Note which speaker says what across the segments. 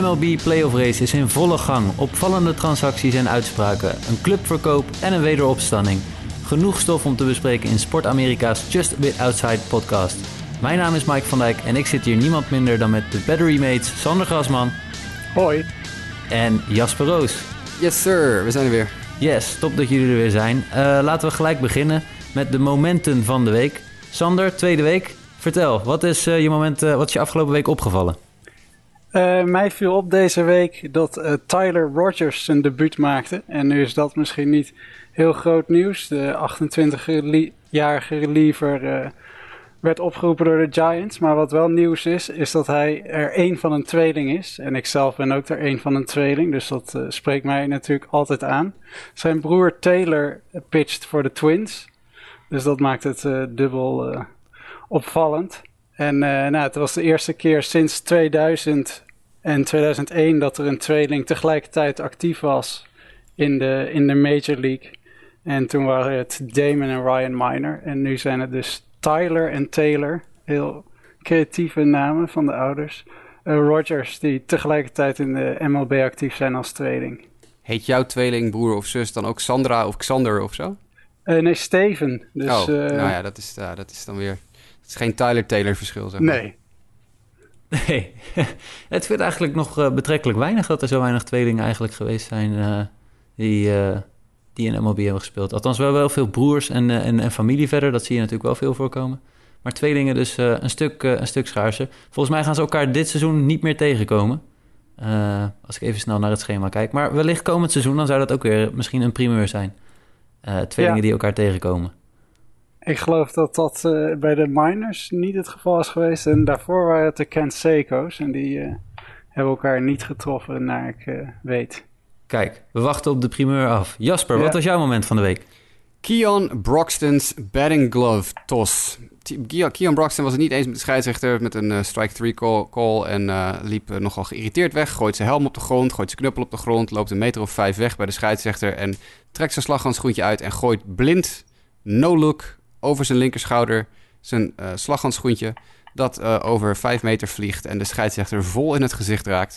Speaker 1: MLB Playoff Race is in volle gang. Opvallende transacties en uitspraken, een clubverkoop en een wederopstanding. Genoeg stof om te bespreken in Sport Amerika's Just a Bit Outside podcast. Mijn naam is Mike van Dijk en ik zit hier niemand minder dan met de Battery Mates Sander Grasman
Speaker 2: Hoi.
Speaker 1: en Jasper Roos.
Speaker 3: Yes sir, we zijn er weer.
Speaker 1: Yes, top dat jullie er weer zijn. Eh, laten we gelijk beginnen met de momenten van de week. Sander, tweede week. Vertel, wat is, eh, je, moment, eh, wat is je afgelopen week opgevallen?
Speaker 2: Eh, mij viel op deze week dat eh, Tyler Rogers zijn debuut maakte. En nu is dat misschien niet heel groot nieuws. De 28-jarige reliever eh, werd opgeroepen door de Giants. Maar wat wel nieuws is, is dat hij er één van een tweeling is. En ik zelf ben ook er één van een tweeling. Dus dat spreekt mij natuurlijk altijd aan. Zijn broer Taylor pitcht voor de Twins. Dus dat maakt het dubbel opvallend. En eh, nou, het was de eerste keer sinds 2000 en 2001 dat er een tweeling tegelijkertijd actief was in de, in de Major League. En toen waren het Damon en Ryan Miner. En nu zijn het dus Tyler en Taylor. Heel creatieve namen van de ouders. Eh, Rogers, die tegelijkertijd in de MLB actief zijn als tweeling.
Speaker 3: Heet jouw tweeling, broer of zus dan ook Sandra of Xander of zo?
Speaker 2: Eh, nee, Steven. Dus,
Speaker 3: oh, nou ja, dat is, ja, dat is dan weer... Het is geen Tyler-Taylor verschil, zeg maar.
Speaker 2: nee.
Speaker 1: Nee, het vindt eigenlijk nog eh, betrekkelijk weinig dat er zo weinig tweelingen eigenlijk geweest zijn eh, die, eh, die in MLB hebben gespeeld. Althans, we hebben wel veel broers en, en, en familie verder, dat zie je natuurlijk wel veel voorkomen. Maar tweelingen dus eh, een, stuk, een stuk schaarser. Volgens mij gaan ze elkaar dit seizoen niet meer tegenkomen. Eh, als ik even snel naar het schema kijk. Maar wellicht komend seizoen, dan zou dat ook weer misschien een primeur zijn. Eh, tweelingen
Speaker 2: Ja.
Speaker 1: die elkaar tegenkomen.
Speaker 2: Ik geloof dat dat eh, bij de Miners niet het geval is geweest. En daarvoor waren het de Kent Seiko's. En die eh, hebben elkaar niet getroffen, naar ik eh, weet.
Speaker 1: Kijk, we wachten op de primeur af. Jasper,
Speaker 2: Ja.
Speaker 1: wat was jouw moment van de week?
Speaker 3: Keon Broxton's batting glove toss. Keon Keon Broxton was het niet eens met de scheidsrechter met een strike 3 call, call en eh, liep nogal geïrriteerd weg. Gooit zijn helm op de grond, gooit zijn knuppel op de grond, loopt een meter of vijf weg bij de scheidsrechter en trekt zijn slaghandschoentje uit en gooit blind, no look, over zijn linkerschouder zijn eh slaghandschoentje dat eh, over vijf meter vliegt en de scheidsrechter vol in het gezicht raakt.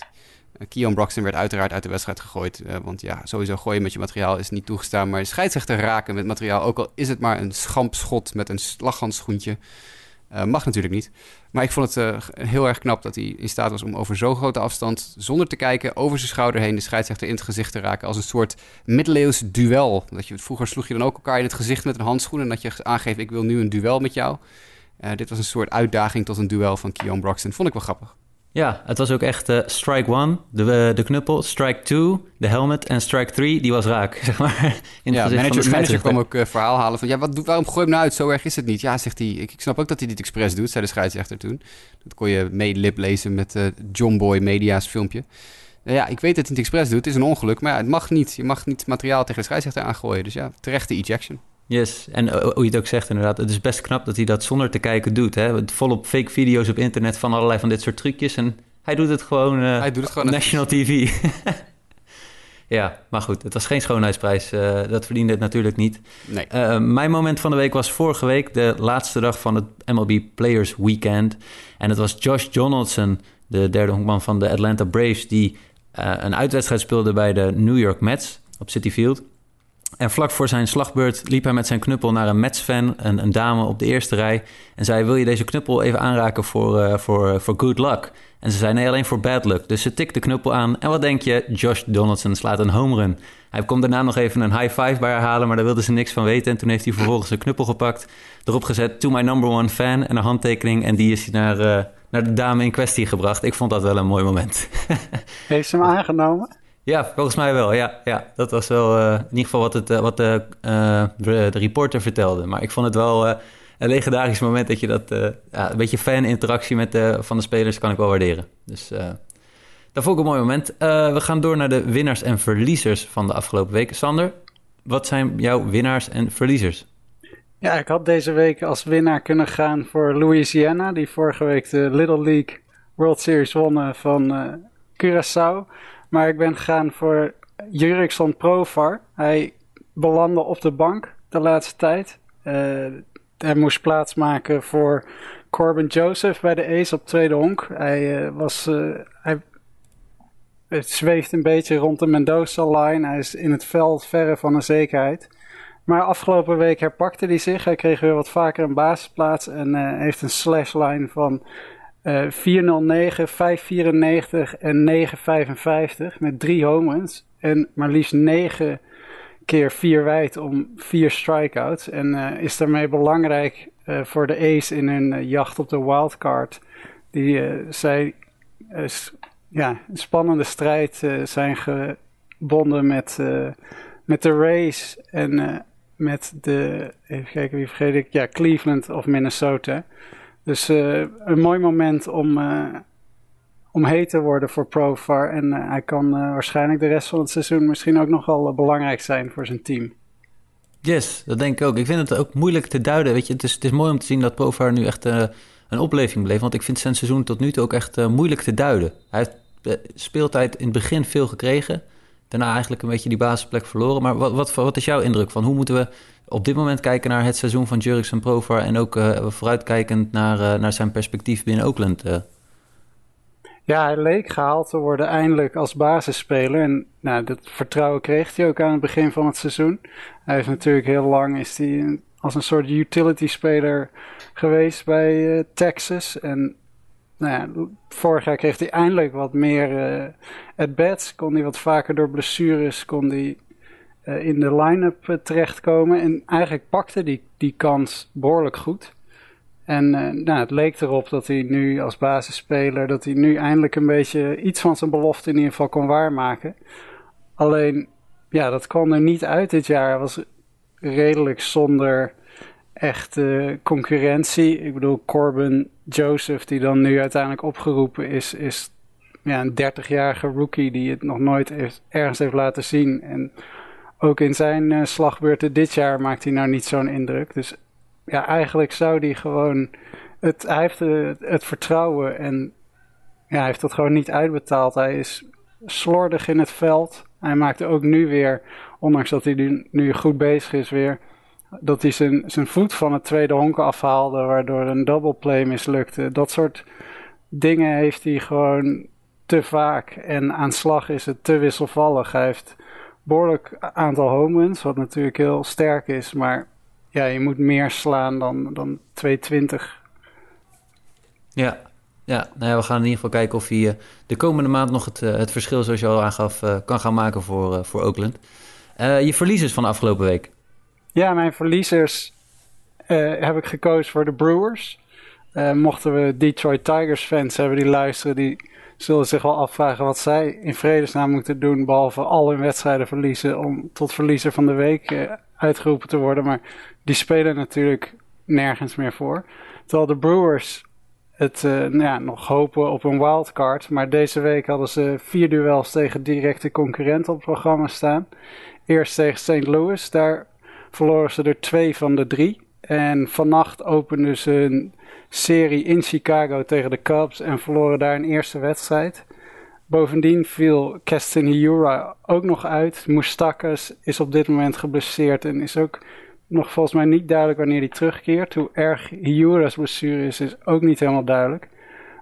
Speaker 3: Eh, Keon Broxton werd uiteraard uit de wedstrijd gegooid. want ja, sowieso gooien met je materiaal is niet toegestaan. Maar scheidsrechter raken met materiaal, ook al is het maar een schampschot met een slaghandschoentje, eh, mag natuurlijk niet. Maar ik vond het eh, heel erg knap dat hij in staat was om over zo'n grote afstand, zonder te kijken, over zijn schouder heen de scheidsrechter in het gezicht te raken. Als een soort middeleeuws duel. Dat je, vroeger sloeg je dan ook elkaar in het gezicht met een handschoen en dat je aangeeft, ik wil nu een duel met jou. Eh, dit was een soort uitdaging tot een duel van Keon Broxton. Vond ik wel grappig.
Speaker 1: Ja, het was ook echt eh, strike one, de, eh, de knuppel, strike two, de helmet en strike three, die was raak, zeg maar. In
Speaker 3: ja, manager, manager kwam ook eh, verhaal halen van... ja, wat, waarom gooi je hem nou uit? Zo erg is het niet. Ja, zegt hij. Ik, ik snap ook dat hij dit expres doet, zei de scheidsrechter toen. Dat kon je meelip lezen met John Boy Media's filmpje. Nou ja, ik weet dat hij het expres doet. Het is een ongeluk, maar ja, het mag niet. Je mag niet materiaal tegen de scheidsrechter aangooien. Dus ja, terechte ejection.
Speaker 1: Yes, en eh, hoe je het ook zegt inderdaad, het is best knap dat hij dat zonder te kijken doet. Hè? Volop fake video's op internet van allerlei van dit soort trucjes en hij doet het gewoon, eh,
Speaker 3: Hij doet het gewoon
Speaker 1: national TV. ja, maar goed, het was geen schoonheidsprijs, eh, dat verdiende het natuurlijk niet.
Speaker 3: Nee.
Speaker 1: Mijn moment van de week was vorige week, de laatste dag van het MLB Players Weekend. En het was Josh Donaldson, de derde honkman van de Atlanta Braves, die een uitwedstrijd speelde bij de New York Mets op City Field. En vlak voor zijn slagbeurt liep hij met zijn knuppel naar een Mets-fan, een, een dame op de eerste rij. En zei, wil je deze knuppel even aanraken voor, eh, voor, voor good luck? En ze zei, nee, alleen voor bad luck. Dus ze tikt de knuppel aan. En wat denk je? Josh Donaldson slaat een home run. Hij komt daarna nog even een high five bij haar halen, maar daar wilde ze niks van weten. En toen heeft hij vervolgens een knuppel gepakt, erop gezet, to my number one fan en een handtekening. En die is hij naar, eh, naar de dame in kwestie gebracht. Ik vond dat wel een mooi moment.
Speaker 2: Heeft ze hem aangenomen?
Speaker 1: Ja, volgens mij wel. Ja, ja dat was wel eh, in ieder geval wat, het, eh, wat de, eh, de, de reporter vertelde. Maar ik vond het wel een legendarisch moment dat je dat... ja, een beetje fan-interactie met de, van de spelers kan ik wel waarderen. Dus dat vond ik een mooi moment. We gaan door naar de winnaars en verliezers van de afgelopen week. Sander, wat zijn jouw winnaars en verliezers?
Speaker 2: Ja, ik had deze week als winnaar kunnen gaan voor Louisiana, die vorige week de Little League World Series wonnen van Curaçao. Maar ik ben gegaan voor Jurickson Provar. Hij belandde op de bank de laatste tijd. Eh, hij moest plaatsmaken voor Corbin Joseph bij de Ace op tweede honk. Hij, eh, was, eh, hij het zweeft een beetje rond de Mendoza-line. Hij is in het veld verre van een zekerheid. Maar afgelopen week herpakte hij zich. Hij kreeg weer wat vaker een basisplaats en heeft een slashline van uh, 409, 594 en 955 met drie homens. En maar liefst 9 keer 4 wijd om 4 strikeouts. En uh, is daarmee belangrijk uh, voor de Ace in hun jacht op de wildcard. Die zij ja, een spannende strijd zijn gebonden met, met de race en met de, even kijken wie vergeet ik, ja, Cleveland of Minnesota. Dus een mooi moment om om heet te worden voor Profar. En uh, hij kan waarschijnlijk de rest van het seizoen misschien ook nog wel belangrijk zijn voor zijn team.
Speaker 1: Yes, dat denk ik ook. Ik vind het ook moeilijk te duiden. Weet je, het is, het is mooi om te zien dat Profar nu echt een opleving beleeft. Want ik vind zijn seizoen tot nu toe ook echt moeilijk te duiden. Hij heeft speeltijd in het begin veel gekregen. Daarna eigenlijk een beetje die basisplek verloren. Maar wat, wat, wat is jouw indruk van hoe moeten we op dit moment kijken naar het seizoen van Jurks en Profar... en ook vooruitkijkend naar, naar zijn perspectief binnen Oakland...
Speaker 2: Ja, hij leek gehaald te worden eindelijk als basisspeler. En nou, dat vertrouwen kreeg hij ook aan het begin van het seizoen. Hij is natuurlijk heel lang is hij als een soort utility speler geweest bij Texas. En nou ja, vorig jaar kreeg hij eindelijk wat meer uh, at-bats. Kon hij wat vaker door blessures kon hij, uh, in de line-up terechtkomen. En eigenlijk pakte die, die kans behoorlijk goed. En nou, het leek erop dat hij nu als basisspeler, dat hij nu eindelijk een beetje iets van zijn belofte in ieder geval kon waarmaken. Alleen, ja, dat kwam er niet uit dit jaar. Hij was redelijk zonder echte concurrentie. Ik bedoel, Corbin Joseph, die dan nu uiteindelijk opgeroepen is, is ja, een 30-jarige rookie die het nog nooit ergens heeft laten zien. En ook in zijn uh, slagbeurten dit jaar maakt hij nou niet zo'n indruk. Dus ja, eigenlijk zou die gewoon. Het, hij heeft het, het vertrouwen en ja, hij heeft dat gewoon niet uitbetaald. Hij is slordig in het veld. Hij maakte ook nu weer, ondanks dat hij nu goed bezig is weer, dat hij zijn, voet van het tweede honk afhaalde, waardoor een double play mislukte. Dat soort dingen heeft hij gewoon te vaak. En aan slag is het te wisselvallig. Hij heeft behoorlijk aantal home runs, wat natuurlijk heel sterk is, maar ja, je moet meer slaan dan, dan 220.
Speaker 1: Ja, ja, nou ja, we gaan in ieder geval kijken of hij uh, de komende maand nog het, uh, het verschil, zoals je al aangaf, uh, kan gaan maken voor, voor Oakland. je verliezers van de afgelopen week?
Speaker 2: Ja, mijn verliezers heb ik gekozen voor de Brewers. mochten we Detroit Tigers fans hebben die luisteren, die zullen zich wel afvragen wat zij in vredesnaam moeten doen, behalve al hun wedstrijden verliezen, om tot verliezer van de week uitgeroepen te worden. Maar die spelen natuurlijk nergens meer voor. Terwijl de Brewers het nou ja, nog hopen op een wildcard. Maar deze week hadden ze vier duels tegen directe concurrenten op het programma staan. Eerst tegen St. Louis, daar verloren ze er twee van de drie. En vannacht openden ze een serie in Chicago tegen de Cubs en verloren daar een eerste wedstrijd. Bovendien viel Keston Hiura ook nog uit. Moustakas is op dit moment geblesseerd en is ook nog volgens mij niet duidelijk wanneer hij terugkeert. Hoe erg Hiura's blessure is, is ook niet helemaal duidelijk.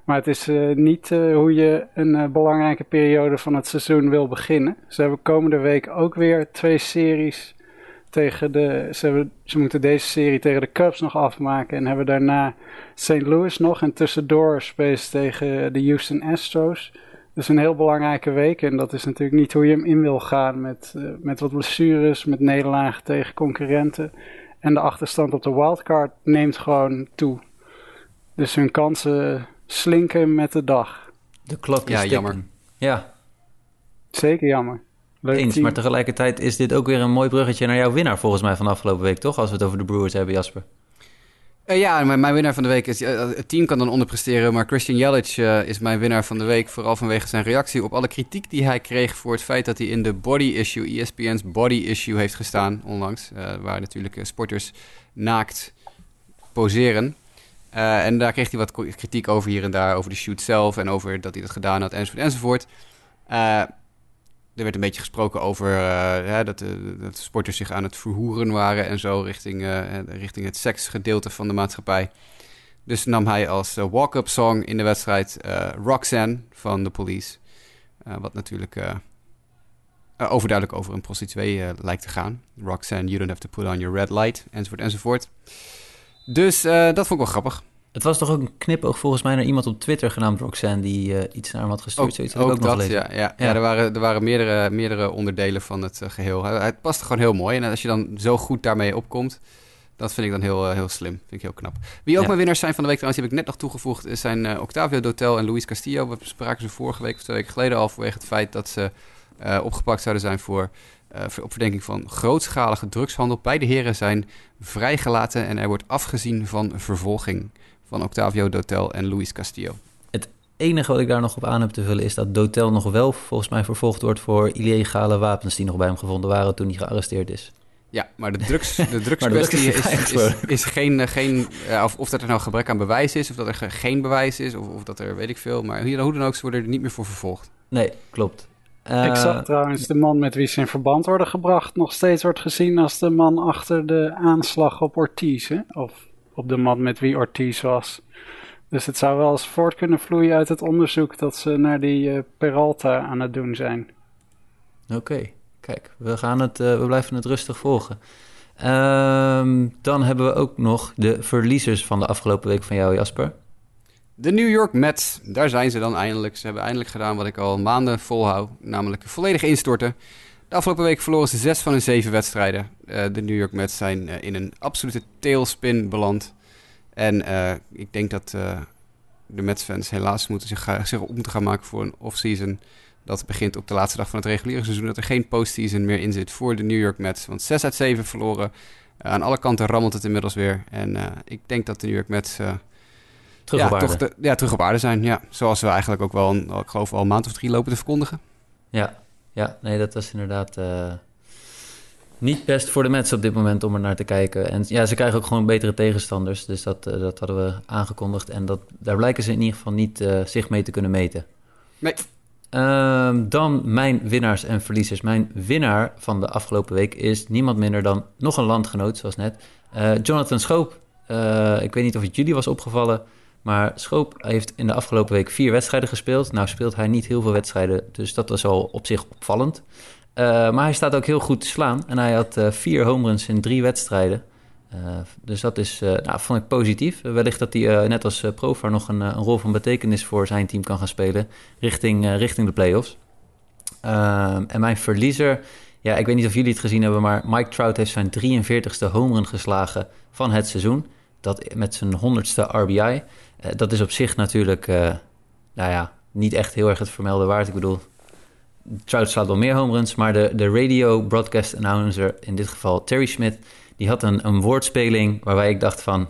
Speaker 2: Maar het is uh, niet uh, hoe je een uh, belangrijke periode van het seizoen wil beginnen. Ze hebben komende week ook weer twee series tegen de. Ze, hebben, ze moeten deze serie tegen de Cubs nog afmaken. En hebben daarna St. Louis nog. En tussendoor spelen tegen de Houston Astros. Dus een heel belangrijke week. En dat is natuurlijk niet hoe je hem in wil gaan. Met, uh, met wat blessures, met nederlagen tegen concurrenten. En de achterstand op de wildcard neemt gewoon toe. Dus hun kansen slinken met de dag.
Speaker 1: De klok is ja, jammer. Ja.
Speaker 2: Zeker jammer.
Speaker 1: Leuk Eens, team. maar tegelijkertijd is dit ook weer een mooi bruggetje naar jouw winnaar volgens mij van afgelopen week, toch? Als we het over de Brewers hebben, Jasper.
Speaker 3: Uh, ja, mijn, mijn, winnaar van de week is... Uh, het team kan dan onderpresteren, maar Christian Jelic uh, is mijn winnaar van de week. Vooral vanwege zijn reactie op alle kritiek die hij kreeg voor het feit dat hij in de body issue, ESPN's body issue heeft gestaan onlangs. waar natuurlijk sporters naakt poseren. en daar kreeg hij wat kritiek over hier en daar, over de shoot zelf en over dat hij dat gedaan had enzovoort enzovoort. Er werd een beetje gesproken over uh, dat, de, dat sporters zich aan het verhoeren waren en zo richting, uh, richting het seksgedeelte van de maatschappij. Dus nam hij als walk-up song in de wedstrijd Roxanne van The Police. wat natuurlijk overduidelijk over een prostituee lijkt te gaan. Roxanne, you don't have to put on your red light, enzovoort, enzovoort. Dus dat vond ik wel grappig.
Speaker 1: Het was toch ook een knipoog volgens mij naar iemand op Twitter genaamd Roxanne... die iets naar hem had gestuurd.
Speaker 3: Ook, Zoiets ook, ook dat, ja, ja, ja. er waren, er waren meerdere, meerdere onderdelen van het geheel. Het past gewoon heel mooi. En als je dan zo goed daarmee opkomt... Dat vind ik dan heel, heel slim. Vind ik heel knap. Wie ook mijn winnaars zijn van de week trouwens, die heb ik net nog toegevoegd, zijn Octavio Dotel en Luis Castillo. We spraken ze vorige week of twee weken geleden al vanwege het feit dat ze opgepakt zouden zijn voor uh, op verdenking van grootschalige drugshandel. Beide heren zijn vrijgelaten en er wordt afgezien van vervolging van Octavio Dotel en Luis Castillo.
Speaker 1: Het enige wat ik daar nog op aan heb te vullen is dat Dotel nog wel volgens mij vervolgd wordt voor illegale wapens die nog bij hem gevonden waren toen hij gearresteerd is.
Speaker 3: Ja, maar de, drugs, de drugskwestie is, is, is, geen... geen of, of dat er nou gebrek aan bewijs is, of dat er geen bewijs is, of, of dat er weet ik veel. Maar hier, hoe dan ook, ze worden er niet meer voor vervolgd.
Speaker 1: Nee, klopt.
Speaker 2: ik zag eh, trouwens de man met wie ze in verband worden gebracht... nog steeds wordt gezien als de man achter de aanslag op Ortiz. Of op de man met wie Ortiz was. Dus het zou wel eens voort kunnen vloeien uit het onderzoek... dat ze naar die uh, Peralta aan het doen zijn.
Speaker 1: Oké. Kijk, we, gaan het, uh, we blijven het rustig volgen. Ehm, dan hebben we ook nog de verliezers van de afgelopen week van jou, Jasper.
Speaker 3: De New York Mets, daar zijn ze dan eindelijk. Ze hebben eindelijk gedaan wat ik al maanden volhoud, namelijk volledig instorten. De afgelopen week verloren ze zes van hun zeven wedstrijden. Uh, de New York Mets zijn uh, in een absolute tailspin beland. En ik denk dat de Mets-fans helaas moeten zich, zich om te gaan maken voor een off-season dat begint op de laatste dag van het reguliere seizoen. Dat er geen postseason meer in zit voor de New York Mets. Want 6 uit 7 verloren. Aan alle kanten rammelt het inmiddels weer. En ik denk dat de New York Mets...
Speaker 1: Terug,
Speaker 3: ja,
Speaker 1: op
Speaker 3: toch de, ja, terug op aarde zijn. Ja. Zoals we eigenlijk ook wel, ik geloof, al een maand of drie lopen te verkondigen.
Speaker 1: Ja, ja nee, dat was inderdaad niet best voor de Mets op dit moment om er naar te kijken. En ja, ze krijgen ook gewoon betere tegenstanders. Dus dat, dat hadden we aangekondigd. En dat, daar blijken ze in ieder geval niet zich mee te kunnen meten.
Speaker 3: Nee.
Speaker 1: Ehm, dan mijn winnaars en verliezers. Mijn winnaar van de afgelopen week is niemand minder dan nog een landgenoot, zoals net. Jonathan Schoop. Ik weet niet of het jullie was opgevallen, maar Schoop heeft in de afgelopen week vier wedstrijden gespeeld. Nou speelt hij niet heel veel wedstrijden, dus dat was al op zich opvallend. Uh, maar hij staat ook heel goed te slaan en hij had vier home runs in drie wedstrijden. Uh, dus dat is, nou, vond ik positief. wellicht dat hij net als Profar nog een, een, rol van betekenis voor zijn team kan gaan spelen richting, richting de playoffs. En mijn verliezer, ja, ik weet niet of jullie het gezien hebben, maar Mike Trout heeft zijn 43ste home run geslagen van het seizoen. Dat met zijn 100ste RBI. Dat is op zich natuurlijk, nou ja, niet echt heel erg het vermelden waard. Ik bedoel, Trout slaat wel meer home runs, maar de, de radio broadcast announcer, in dit geval Terry Smith die had een, een woordspeling waarbij ik dacht van...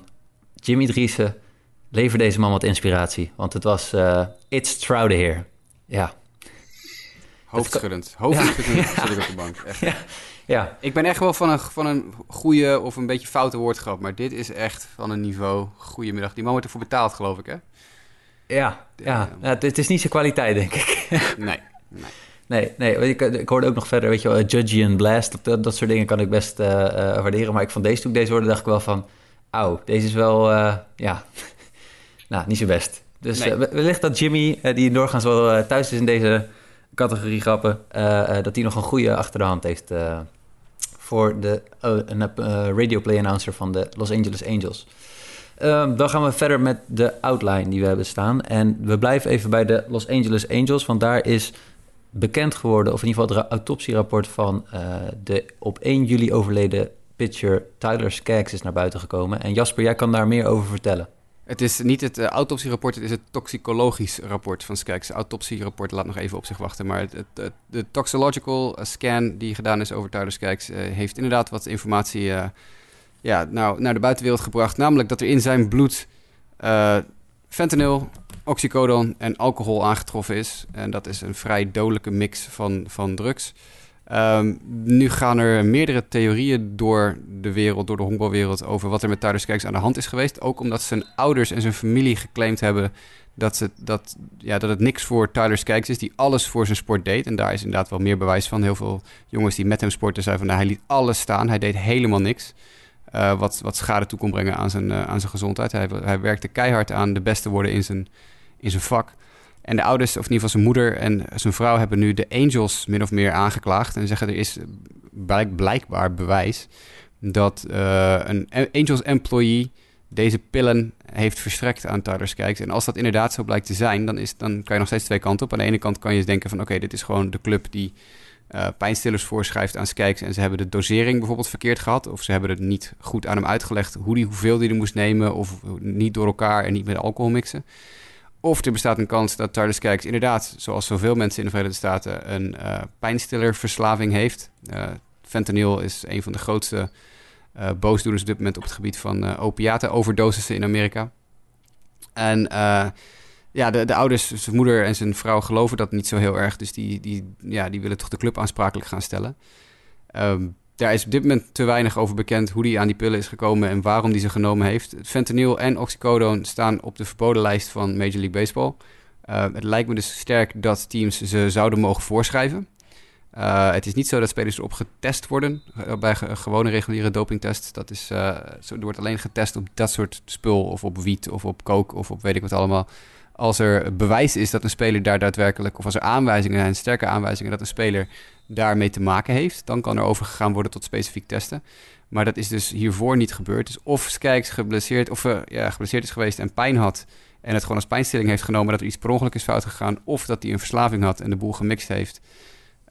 Speaker 1: Jimmy Driessen, lever deze man wat inspiratie. Want het was uh, It's Troude here. Ja.
Speaker 3: Hoofdschuddend. Hoofdschuddend ja. zit ik op de bank. Echt.
Speaker 1: Ja. Ja.
Speaker 3: Ik ben echt wel van een, van een goede of een beetje foute woordgrap. Maar dit is echt van een niveau. Goedemiddag. Die man wordt ervoor betaald, geloof ik, hè?
Speaker 1: Ja, ja. ja het, is niet zijn kwaliteit, denk ik.
Speaker 3: nee, nee.
Speaker 1: Nee, nee ik, ik hoorde ook nog verder, weet je wel, Judgy and Blast, dat, dat, soort dingen kan ik best uh, uh, waarderen. Maar ik van deze toen ik deze hoorde, dacht ik wel van, auw, deze is wel, uh, ja, nou, niet zo best. Dus nee. wellicht dat Jimmy, die doorgaans wel thuis is in deze categorie grappen, dat hij nog een goede achter de hand heeft voor de radio play announcer van de Los Angeles Angels. Um, dan gaan we verder met de outline die we hebben staan. En we blijven even bij de Los Angeles Angels, want daar is bekend geworden, of in ieder geval het autopsierapport van uh, de op 1 juli overleden pitcher Tyler Skaggs is naar buiten gekomen. En Jasper, jij kan daar meer over vertellen.
Speaker 3: Het is niet het uh, autopsierapport, het is het toxicologisch rapport van Skaggs. Het autopsierapport laat nog even op zich wachten. Maar het, het, de toxological scan die gedaan is over Tyler Skaggs... Uh, heeft inderdaad wat informatie ja, nou, naar de buitenwereld gebracht. Namelijk dat er in zijn bloed fentanyl, oxycodon en alcohol aangetroffen is. En dat is een vrij dodelijke mix van, van drugs. Um, nu gaan er meerdere theorieën door de wereld, door de honkbalwereld, over wat er met Tyler Skaggs aan de hand is geweest. Ook omdat zijn ouders en zijn familie geclaimd hebben dat, ze, dat, ja, dat het niks voor Tyler Skaggs is, die alles voor zijn sport deed. En daar is inderdaad wel meer bewijs van. Heel veel jongens die met hem sporten zeiden van, nou, hij liet alles staan, hij deed helemaal niks. Uh, wat, wat schade toe kon brengen aan zijn, uh, aan zijn gezondheid. Hij, hij werkte keihard aan de beste worden in zijn, in zijn vak. En de ouders, of in ieder geval zijn moeder en zijn vrouw, hebben nu de Angels min of meer aangeklaagd. En zeggen er is blijk, blijkbaar bewijs dat uh, een Angels employee deze pillen heeft verstrekt aan Tyler Skaggs. En als dat inderdaad zo blijkt te zijn, dan, is, dan kan je nog steeds twee kanten op. Aan de ene kant kan je denken van oké, dit is gewoon de club die uh, pijnstillers voorschrijft aan Skaggs. En ze hebben de dosering bijvoorbeeld verkeerd gehad. Of ze hebben het niet goed aan hem uitgelegd hoe die, hoeveel hij er moest nemen. Of niet door elkaar en niet met alcohol mixen. Of er bestaat een kans dat Tyler Skaggs inderdaad, zoals zoveel mensen in de Verenigde Staten, een uh, pijnstillerverslaving heeft. Uh, fentanyl is een van de grootste uh, boosdoeners op dit moment op het gebied van uh, opiaten-overdosissen in Amerika. En ja, de, de ouders, zijn moeder en zijn vrouw geloven dat niet zo heel erg. Dus die, die, ja, die willen toch de club aansprakelijk gaan stellen. Um, daar is op dit moment te weinig over bekend hoe hij aan die pillen is gekomen en waarom hij ze genomen heeft. Fentanyl en oxycodone staan op de verboden lijst van Major League Baseball. Uh, het lijkt me dus sterk dat teams ze zouden mogen voorschrijven. Uh, het is niet zo dat spelers erop getest worden uh, bij ge gewone reguliere dopingtests. Dat is, zo, er wordt alleen getest op dat soort spul of op wiet of op coke of op weet ik wat allemaal. Als er bewijs is dat een speler daar daadwerkelijk, of als er aanwijzingen zijn, sterke aanwijzingen dat een speler daarmee te maken heeft, dan kan er overgegaan worden tot specifiek testen. Maar dat is dus hiervoor niet gebeurd. Dus of Skijks geblesseerd, of, ja, geblesseerd is geweest en pijn had en het gewoon als pijnstilling heeft genomen dat er iets per ongeluk is fout gegaan, of dat hij een verslaving had en de boel gemixt heeft.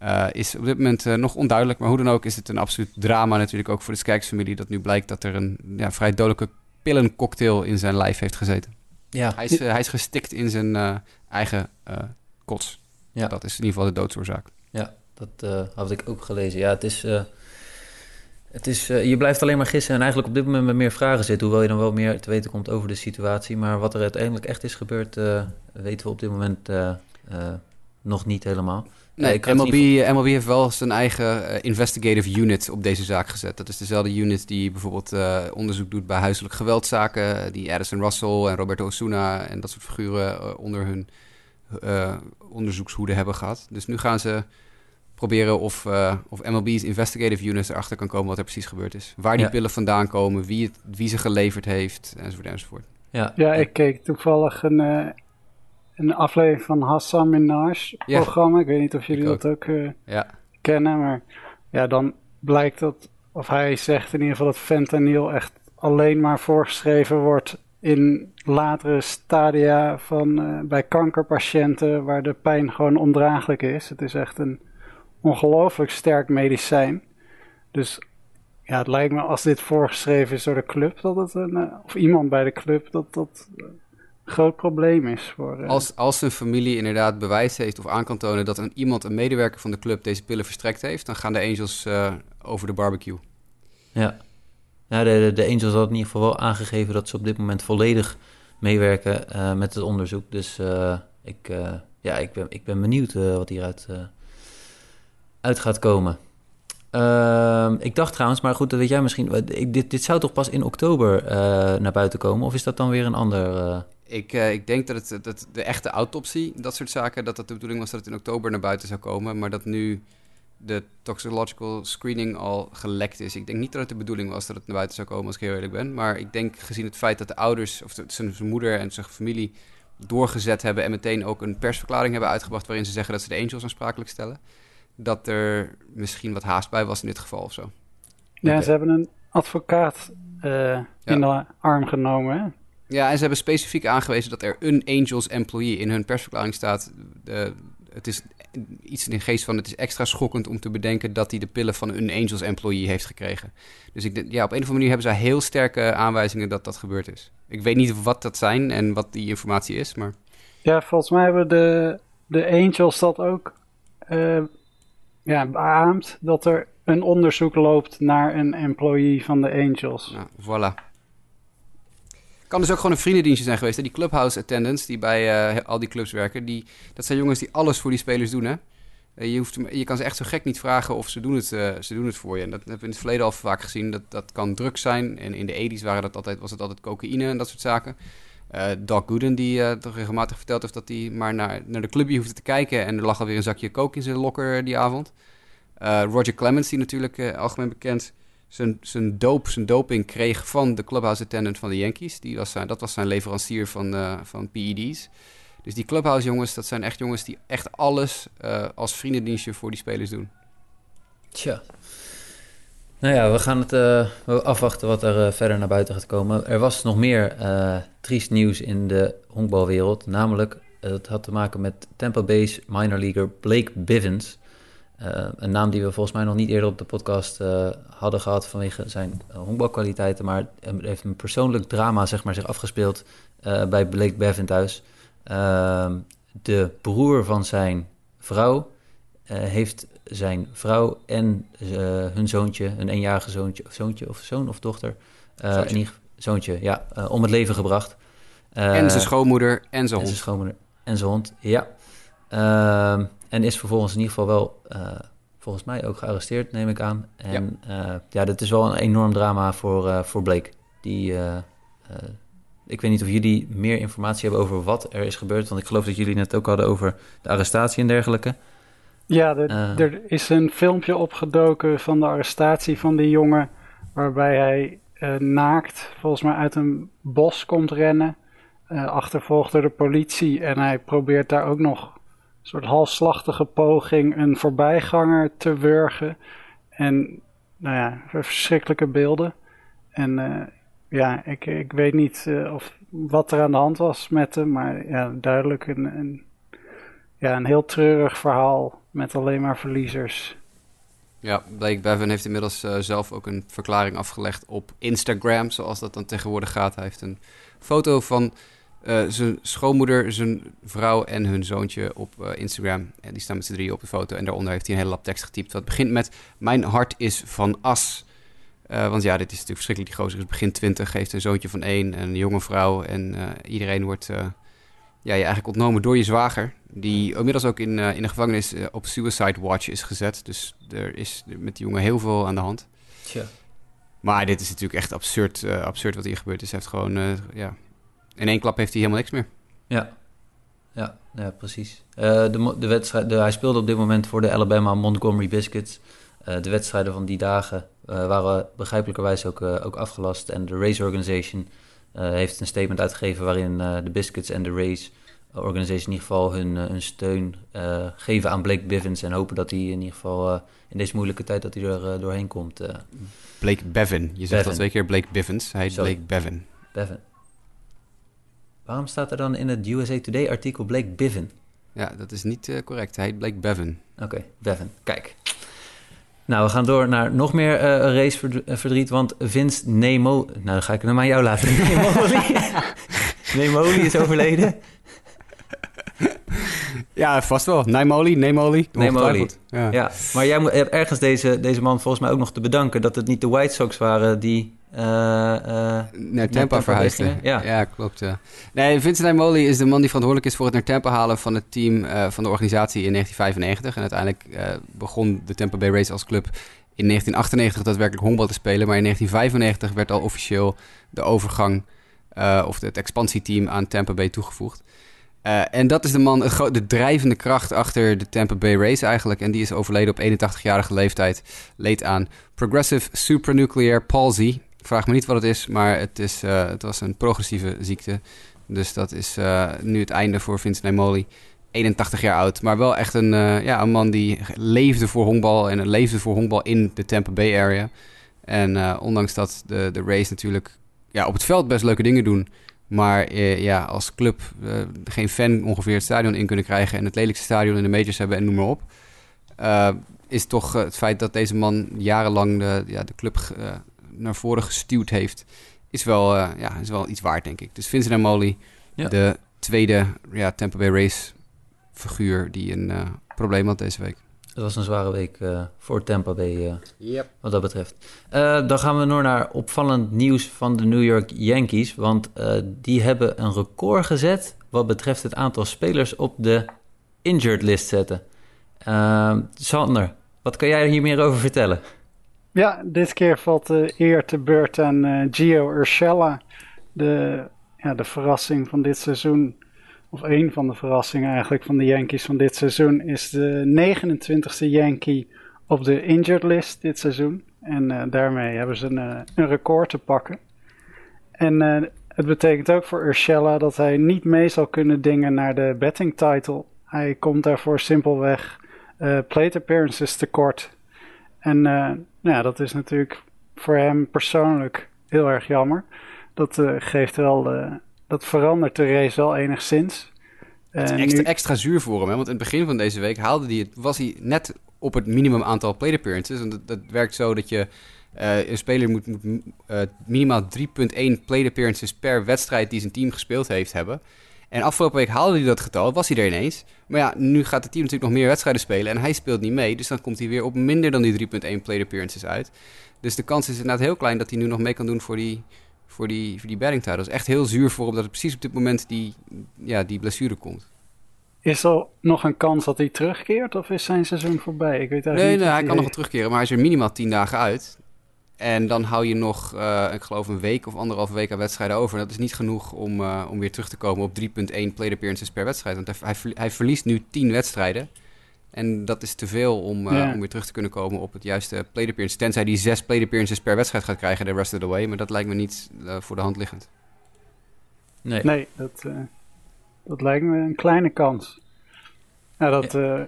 Speaker 3: Uh, is op dit moment uh, nog onduidelijk. Maar hoe dan ook is het een absoluut drama natuurlijk ook voor de Skijks-familie... dat nu blijkt dat er een ja, vrij dodelijke pillencocktail in zijn lijf heeft gezeten. Ja. Hij, is, uh, hij is gestikt in zijn eigen kots. Ja. Dat is in ieder geval de doodsoorzaak.
Speaker 1: Ja, dat had ik ook gelezen. Ja, het is... Het is, je blijft alleen maar gissen en eigenlijk op dit moment met meer vragen zitten. Hoewel je dan wel meer te weten komt over de situatie. Maar wat er uiteindelijk echt is gebeurd, weten we op dit moment nog niet helemaal.
Speaker 3: Nee, MLB, MLB heeft wel zijn eigen uh, investigative unit op deze zaak gezet. Dat is dezelfde unit die bijvoorbeeld uh, onderzoek doet bij huiselijk geweldzaken. Die Addison Russell en Roberto Osuna en dat soort figuren uh, onder hun onderzoekshoede hebben gehad. Dus nu gaan ze proberen of, of MLB's investigative unit erachter kan komen wat er precies gebeurd is. Waar die ja. pillen vandaan komen, wie, het, wie ze geleverd heeft, enzovoort enzovoort.
Speaker 2: Ja, ja ik keek toevallig een een aflevering van Hassan Minaj programma. Ik weet niet of jullie dat ook uh, ja. kennen, maar ja, dan blijkt dat, of hij zegt in ieder geval dat fentanyl echt alleen maar voorgeschreven wordt in latere stadia van uh, bij kankerpatiënten waar de pijn gewoon ondraaglijk is. Het is echt een ongelooflijk sterk medicijn. Dus ja, het lijkt me als dit voorgeschreven is door de club, dat het een, uh, of iemand bij de club, dat dat groot probleem is. Voor,
Speaker 3: uh... als, als een familie inderdaad bewijs heeft of aan kan tonen dat een, iemand, een medewerker van de club, deze pillen verstrekt heeft, dan gaan de Angels uh, over de barbecue.
Speaker 1: Ja, ja de, de, Angels hadden in ieder geval wel aangegeven dat ze op dit moment volledig meewerken uh, met het onderzoek. Dus ik, ja, ik, ben, ik ben benieuwd wat hieruit uit gaat komen. Uh, ik dacht trouwens, maar goed, dat weet jij misschien. Dit, dit zou toch pas in oktober uh, naar buiten komen? Of is dat dan weer een ander. Uh...
Speaker 3: Ik, uh, ik denk dat, het, dat de echte autopsie, dat soort zaken, dat dat de bedoeling was dat het in oktober naar buiten zou komen. Maar dat nu de toxicological screening al gelekt is. Ik denk niet dat het de bedoeling was dat het naar buiten zou komen, als ik heel eerlijk ben. Maar ik denk gezien het feit dat de ouders, of zijn, zijn moeder en zijn familie doorgezet hebben en meteen ook een persverklaring hebben uitgebracht waarin ze zeggen dat ze de Angels aansprakelijk stellen dat er misschien wat haast bij was in dit geval of zo.
Speaker 2: Ja, okay. ze hebben een advocaat uh, ja. in de arm genomen. Hè?
Speaker 3: Ja, en ze hebben specifiek aangewezen dat er een Angels employee in hun persverklaring staat. Uh, het is iets in de geest van: het is extra schokkend om te bedenken dat hij de pillen van een Angels employee heeft gekregen. Dus ik, ja, op een of andere manier hebben zij heel sterke aanwijzingen dat dat gebeurd is. Ik weet niet wat dat zijn en wat die informatie is, maar.
Speaker 2: Ja, volgens mij hebben de, de Angels dat ook uh, ja, beaamt dat er een onderzoek loopt naar een employee van de Angels.
Speaker 3: Ja, voilà. Kan dus ook gewoon een vriendendienstje zijn geweest. Hè? Die clubhouse attendants die bij uh, al die clubs werken, die, dat zijn jongens die alles voor die spelers doen. Hè? Uh, je, hoeft, je kan ze echt zo gek niet vragen of ze doen het, uh, ze doen het voor je. En dat hebben we in het verleden al vaak gezien. Dat, dat kan drugs zijn. En in de 80's waren dat altijd, was het altijd cocaïne en dat soort zaken. Doc Gooden, die toch regelmatig verteld heeft dat hij maar naar, naar de clubje hoefde te kijken. En er lag alweer een zakje coke in zijn locker die avond. Roger Clemens, die natuurlijk algemeen bekend zijn, zijn, zijn doping kreeg van de clubhouse attendant van de Yankees. Die was zijn, dat was zijn leverancier van, uh, van PED's. Dus Dus die clubhouse jongens, dat zijn echt jongens die echt alles als vriendendienstje voor die spelers doen.
Speaker 1: Tja. Nou ja, we gaan het uh, afwachten wat er uh, verder naar buiten gaat komen. Er was nog meer uh, triest nieuws in de honkbalwereld. Namelijk, het had te maken met Tampa Bay's minor leaguer Blake Bivens. een naam die we volgens mij nog niet eerder op de podcast hadden gehad vanwege zijn honkbalkwaliteiten. Maar er heeft een persoonlijk drama zeg maar, zich afgespeeld bij Blake Bevin thuis. Ehm, de broer van zijn vrouw heeft zijn vrouw en uh, hun zoontje, een eenjarige zoontje, of zoontje of zoon of dochter, uh, zoontje. Zoontje, ja, uh, om het leven gebracht.
Speaker 3: en zijn schoonmoeder en zijn hond.
Speaker 1: zijn schoonmoeder en zijn hond, ja. Ehm, en is vervolgens in ieder geval wel, volgens mij ook gearresteerd, neem ik aan. En ja, ja dat is wel een enorm drama voor, voor Blake. Die, ik weet niet of jullie meer informatie hebben over wat er is gebeurd, want ik geloof dat jullie net ook hadden over de arrestatie en dergelijke.
Speaker 2: Ja, uh. er is een filmpje opgedoken van de arrestatie van die jongen. Waarbij hij uh, naakt, volgens mij uit een bos komt rennen. Uh, achtervolgd door de politie. En hij probeert daar ook nog een soort halfslachtige poging een voorbijganger te wurgen. En nou ja, verschrikkelijke beelden. En ja, ik, ik weet niet of wat er aan de hand was met hem. Maar ja, duidelijk een, een ja, een heel treurig verhaal met alleen maar verliezers.
Speaker 3: Ja, Blake Bevan heeft inmiddels uh, zelf ook een verklaring afgelegd op Instagram, zoals dat dan tegenwoordig gaat. Hij heeft een foto van uh, zijn schoonmoeder, zijn vrouw en hun zoontje op uh, Instagram. En die staan met z'n drieën op de foto. En daaronder heeft hij een hele lap tekst getypt. Wat begint met: Mijn hart is van as. want ja, dit is natuurlijk verschrikkelijk. Die gozer is begin twintig, heeft een zoontje van één, een jonge vrouw. En iedereen wordt ja, je eigenlijk ontnomen door je zwager. Die inmiddels ook in, uh, in de gevangenis uh, op Suicide Watch is gezet. Dus er is met die jongen heel veel aan de hand.
Speaker 1: Tja.
Speaker 3: Maar dit is natuurlijk echt absurd, uh, absurd wat hier gebeurt is. Hij heeft gewoon, ja... In één klap heeft hij helemaal niks meer.
Speaker 1: Ja, ja, ja precies. de, de wedstrijd, de, hij speelde op dit moment voor de Alabama Montgomery Biscuits. de wedstrijden van die dagen waren begrijpelijkerwijs ook, ook afgelast. En de race organization heeft een statement uitgegeven waarin de Biscuits en de race organisatie in ieder geval hun, eh, hun steun uh, geven aan Blake Bivens. En hopen dat hij in ieder geval uh, in deze moeilijke tijd dat hij er doorheen komt.
Speaker 3: Blake Bevin. Je zegt dat twee keer Blake Bivens. Hij heet Sorry. Blake Bevin.
Speaker 1: Bevin. Waarom staat er dan in het USA Today artikel Blake Bivin?
Speaker 3: Ja, dat is niet correct. Hij heet Blake Bevin.
Speaker 1: Oké, okay, Bevin. Kijk. Nou, we gaan door naar nog meer uh, raceverdriet, want Vince Nemo... Nou, dan ga ik hem aan jou laten. Nemoli. Nemoli is overleden.
Speaker 3: Ja, vast wel. Naimoli, Naimoli.
Speaker 1: Naimoli. Ja. ja, maar jij hebt ergens deze, deze man volgens mij ook nog te bedanken... dat het niet de White Sox waren die... Uh,
Speaker 3: uh, naar Tampa verhuisden. Ja. ja, klopt. Ja. Nee, Vincent Naimoli is de man die verantwoordelijk is voor het naar Tampa halen van het team uh, van de organisatie in 1995. En uiteindelijk begon de Tampa Bay Race als club in 1998 daadwerkelijk honkbal te spelen. Maar in 1995 werd al officieel de overgang of het expansieteam aan Tampa Bay toegevoegd. En dat is de man, de drijvende kracht achter de Tampa Bay Race eigenlijk. En die is overleden op 81-jarige leeftijd. Leed aan Progressive Supranuclear Palsy. Vraag me niet wat het is, maar het, is, uh, het was een progressieve ziekte. Dus dat is uh, nu het einde voor Vincent Nemoli. 81 jaar oud, maar wel echt een, ja, een man die leefde voor honkbal. En leefde voor honkbal in de Tampa Bay area. En ondanks dat de, de race natuurlijk ja, op het veld best leuke dingen doen maar eh, ja, als club geen fan ongeveer het stadion in kunnen krijgen en het lelijkste stadion in de majors hebben en noem maar op. Is toch het feit dat deze man jarenlang de, ja, de club naar voren gestuurd heeft, is wel, ja, is wel iets waard, denk ik. Dus Vincent en Molly, ja. de tweede ja, Tampa Bay Race figuur die een probleem had deze week.
Speaker 1: Het was een zware week uh, voor Tampa Bay, uh, yep. wat dat betreft. Uh, dan gaan we nog naar opvallend nieuws van de New York Yankees. Want die hebben een record gezet wat betreft het aantal spelers op de injured list zetten. Sander, wat kan jij hier meer over vertellen?
Speaker 2: Ja, dit keer valt de eer te beurt aan Gio Urshela. De, ja, de verrassing van dit seizoen of een van de verrassingen eigenlijk van de Yankees van dit seizoen, is de 29ste Yankee op de injured list dit seizoen. En uh, daarmee hebben ze een, uh, een, record te pakken. En het betekent ook voor Urshela dat hij niet mee zal kunnen dingen naar de betting title. Hij komt daarvoor simpelweg uh, plate appearances tekort. En uh, nou ja, dat is natuurlijk voor hem persoonlijk heel erg jammer. Dat uh, geeft wel, dat verandert de race wel enigszins.
Speaker 3: Het is extra, extra zuur voor hem, hè? want in het begin van deze week haalde hij het, was hij net op het minimum aantal plate appearances. En dat, dat werkt zo dat je uh, een speler moet, moet uh, minimaal 3,1 plate appearances per wedstrijd die zijn team gespeeld heeft hebben. En afgelopen week haalde hij dat getal, was hij er ineens. Maar ja, nu gaat het team natuurlijk nog meer wedstrijden spelen en hij speelt niet mee. Dus dan komt hij weer op minder dan die 3,1 plate appearances uit. Dus de kans is inderdaad heel klein dat hij nu nog mee kan doen voor die, voor die, voor die batting title. Dat is echt heel zuur voor hem dat het precies op dit moment die, ja, die blessure komt.
Speaker 2: Is er nog een kans dat hij terugkeert of is zijn seizoen voorbij? Ik weet eigenlijk
Speaker 3: nee,
Speaker 2: niet.
Speaker 3: Nee, hij kan nog wel terugkeren, maar hij is er minimaal 10 dagen uit. En dan hou je nog, uh, ik geloof, een week of anderhalve week aan wedstrijden over. Dat is niet genoeg om, uh, om weer terug te komen op 3,1 play appearances per wedstrijd. Want hij, hij, verliest nu 10 wedstrijden. En dat is te veel om, uh, ja. om weer terug te kunnen komen op het juiste play appearance. Tenzij hij 6 play appearances per wedstrijd gaat krijgen de rest of the way. Maar dat lijkt me niet voor de hand liggend.
Speaker 2: Nee, nee dat, dat lijkt me een kleine kans. Nou, dat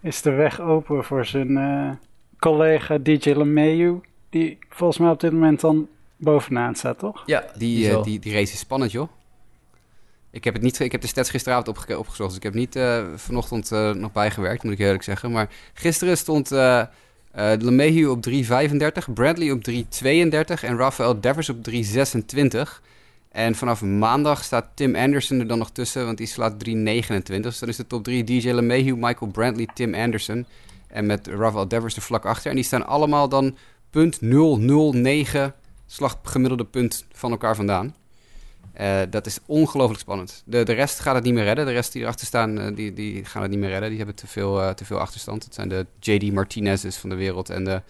Speaker 2: is de weg open voor zijn collega DJ LeMayu die volgens mij op dit moment dan bovenaan staat, toch?
Speaker 3: Ja, die, die, uh, die, die, race is spannend, joh. Ik heb, het niet, ik heb de stats gisteravond opge opgezocht, dus ik heb niet uh, vanochtend uh, nog bijgewerkt, moet ik eerlijk zeggen. Maar gisteren stond uh, LeMahieu op 3,35, Bradley op 3,32 en Rafael Devers op 3,26. En vanaf maandag staat Tim Anderson er dan nog tussen, want die slaat 3,29. Dus dan is de top 3 DJ LeMahieu, Michael Brantley, Tim Anderson. En met Rafael Devers er vlak achter. En die staan allemaal dan 0,009 slaggemiddelde punt van elkaar vandaan. Uh, dat is ongelooflijk spannend. De, de rest gaat het niet meer redden. De rest die erachter staan, uh, die, die gaan het niet meer redden. Die hebben te veel, uh, te veel achterstand. Het zijn de J.D. Martinez's van de wereld en de,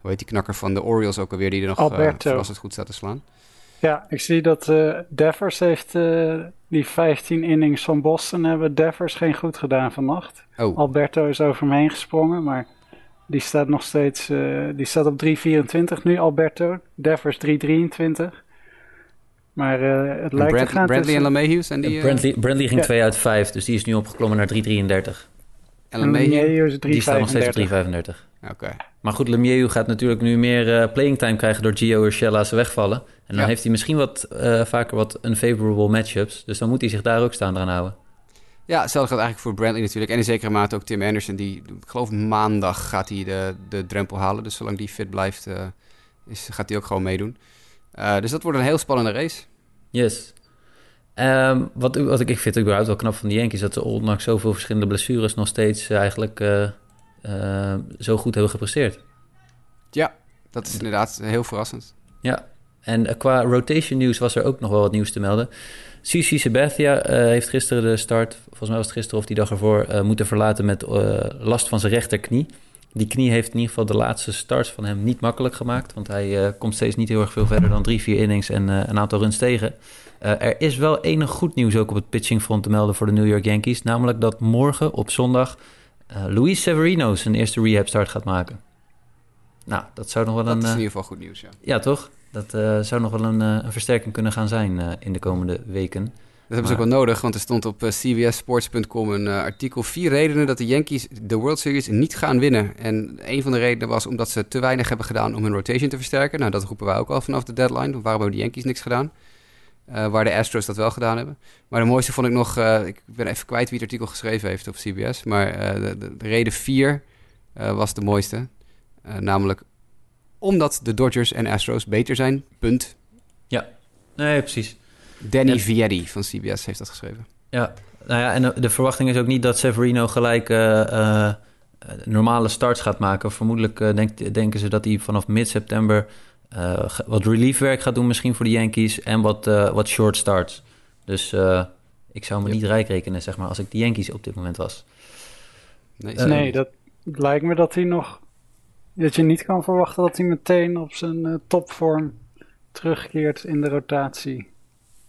Speaker 3: hoe heet die knakker van de Orioles ook alweer, die er nog verrassend goed staat te slaan.
Speaker 2: Ja, ik zie dat Devers heeft die 15 innings van Boston hebben Devers geen goed gedaan vannacht. Oh. Alberto is over hem heen gesprongen, maar die staat nog steeds, uh, die staat op 3,24 nu, Alberto. Devers 3,23. Maar uh, het lijkt
Speaker 3: Brand,
Speaker 2: te gaan
Speaker 3: Bradley en LeMahieu
Speaker 1: en die... Uh... Brandley, Brandley ging 2 ja. uit 5, dus die is nu opgeklommen naar 3,33.
Speaker 2: En LeMahieu is 3,35.
Speaker 1: Die staat nog steeds op 3,35.
Speaker 3: Oké. Okay.
Speaker 1: Maar goed, LeMahieu gaat natuurlijk nu meer uh, playing time krijgen door Gio Urshela's wegvallen. En dan ja. heeft hij misschien wat, uh, vaker wat unfavorable matchups. Dus dan moet hij zich daar ook staan aan houden.
Speaker 3: Ja, hetzelfde gaat eigenlijk voor Brantley natuurlijk. En in zekere mate ook Tim Anderson. Die, ik geloof maandag gaat hij de, de drempel halen. Dus zolang die fit blijft, uh, is, gaat hij ook gewoon meedoen. Uh, dus dat wordt een heel spannende race.
Speaker 1: Yes. Um, wat, wat ik, ik vind überhaupt wel knap van de Yankees... dat ze ondanks zoveel verschillende blessures... nog steeds eigenlijk uh, zo goed hebben gepresteerd.
Speaker 3: Ja, dat is inderdaad heel verrassend.
Speaker 1: Ja, en qua rotation nieuws was er ook nog wel wat nieuws te melden. Cici Sabathia uh, heeft gisteren de start, volgens mij was het gisteren of die dag ervoor, uh, moeten verlaten met uh, last van zijn rechterknie. Die knie heeft in ieder geval de laatste starts van hem niet makkelijk gemaakt. Want hij komt steeds niet heel erg veel verder dan drie, vier innings en een aantal runs tegen. er is wel enig goed nieuws ook op het pitchingfront te melden voor de New York Yankees. Namelijk dat morgen op zondag Luis Severino zijn eerste rehab start gaat maken. Nou, dat zou nog wel
Speaker 3: dat
Speaker 1: een...
Speaker 3: Dat is in ieder geval goed nieuws, ja.
Speaker 1: Ja, toch? Dat uh, zou nog wel een, uh, een, versterking kunnen gaan zijn uh, in de komende weken.
Speaker 3: Dat hebben ze ook wel nodig, want er stond op cbssports.com een artikel... vier redenen dat de Yankees de World Series niet gaan winnen. En een van de redenen was omdat ze te weinig hebben gedaan om hun rotation te versterken. Nou, dat roepen wij ook al vanaf de deadline. Waarom hebben de Yankees niks gedaan? waar de Astros dat wel gedaan hebben. Maar de mooiste vond ik nog... ik ben even kwijt wie het artikel geschreven heeft op CBS. Maar de, de, de, reden vier was de mooiste. namelijk omdat de Dodgers en Astros beter zijn. Punt.
Speaker 1: Ja, nee, precies.
Speaker 3: Danny en... Vieri van CBS heeft dat geschreven.
Speaker 1: Ja, nou ja, en de verwachting is ook niet dat Severino gelijk uh, uh, normale starts gaat maken. Vermoedelijk uh, denk, denken ze dat hij vanaf mid-september wat reliefwerk gaat doen misschien voor de Yankees en wat, wat short starts. Dus ik zou me ja. niet rijk rekenen, zeg maar, als ik de Yankees op dit moment was.
Speaker 2: Nee, nee dat lijkt me dat hij nog dat je niet kan verwachten dat hij meteen op zijn uh, topvorm terugkeert in de rotatie.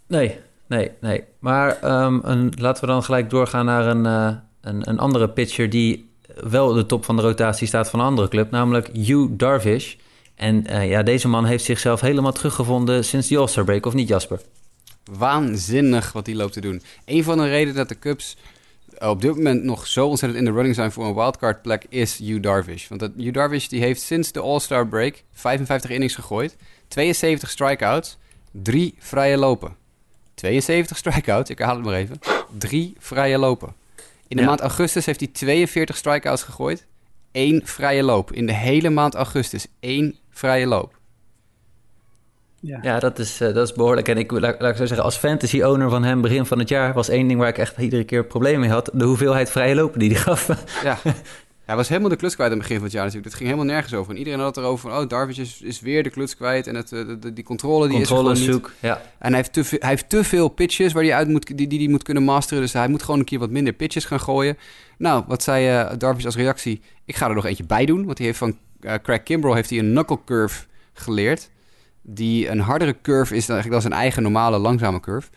Speaker 1: Nee, nee, nee. Maar um, een, laten we dan gelijk doorgaan naar een, uh, een, een, andere pitcher die wel de top van de rotatie staat van een andere club, namelijk Hugh Darvish. En uh, ja, deze man heeft zichzelf helemaal teruggevonden sinds die All-Star break, of niet Jasper?
Speaker 3: waanzinnig wat hij loopt te doen. Een van de redenen dat de Cubs op dit moment nog zo ontzettend in de running zijn voor een wildcard plek is Hugh Darvish. Want dat, Hugh Darvish die heeft sinds de All-Star break 55 innings gegooid, 72 strikeouts, 3 vrije lopen. 72 strikeouts, ik herhaal het maar even. 3 vrije lopen. In de
Speaker 1: Ja.
Speaker 3: maand augustus heeft hij 42 strikeouts gegooid, 1 vrije loop. In de hele maand augustus 1 vrije loop.
Speaker 2: Ja.
Speaker 1: Ja, dat is, eh, dat is behoorlijk. En ik, laat, laat ik zo zeggen, als fantasy owner van hem begin van het jaar... was één ding waar ik echt iedere keer problemen mee had. De hoeveelheid vrije lopen die hij gaf.
Speaker 3: Ja. Hij was helemaal de kluts kwijt aan het begin van het jaar natuurlijk. Het ging helemaal nergens over. En iedereen had het erover van... oh, Darvish is, is weer de kluts kwijt. En het, eh, de, de- die controle die is
Speaker 1: Controle
Speaker 3: gewoon niet.
Speaker 1: zoek. Ja,
Speaker 3: En hij heeft, te veel, hij heeft te veel pitches waar hij uit moet, die, die hij moet kunnen masteren. Dus hij moet gewoon een keer wat minder pitches gaan gooien. Nou, wat zei eh Darvish als reactie? Ik ga er nog eentje bij doen. Want hij heeft van eh, Craig Kimbrell heeft hij een knuckle curve geleerd. Die een hardere curve is dan eigenlijk dan zijn eigen normale langzame curve.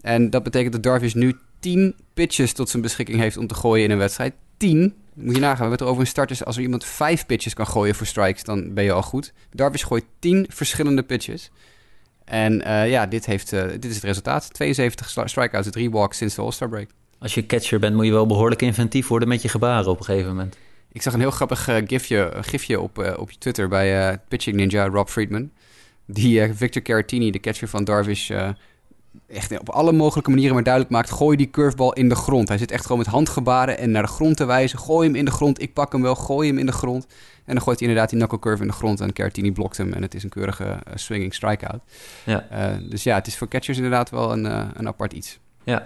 Speaker 3: En dat betekent dat Darvish nu 10 pitches tot zijn beschikking heeft om te gooien in een wedstrijd. 10. Moet je nagaan, we hebben het erover in starters. Als er iemand 5 pitches kan gooien voor strikes, dan ben je al goed. Darvish gooit 10 verschillende pitches. En eh, ja, dit, heeft, eh, dit is het resultaat. 72 stri- strikeouts, 3 walks sinds de All-Star break.
Speaker 1: als je catcher bent moet je wel behoorlijk inventief worden met je gebaren op een gegeven moment.
Speaker 3: Ik zag een heel grappig eh, gifje, gifje op, op je Twitter bij Pitching Ninja, Rob Friedman. Die eh, Victor Caratini, de catcher van Darvish, eh, echt op alle mogelijke manieren maar duidelijk maakt. Gooi die curveball in de grond. Hij zit echt gewoon met handgebaren en naar de grond te wijzen. Gooi hem in de grond, ik pak hem wel, gooi hem in de grond. En dan gooit hij inderdaad die knuckle curve in de grond en Caratini blokt hem. En het is een keurige eh, swinging strikeout.
Speaker 1: Ja.
Speaker 3: Dus ja, het is voor catchers inderdaad wel een, een apart iets.
Speaker 1: Ja,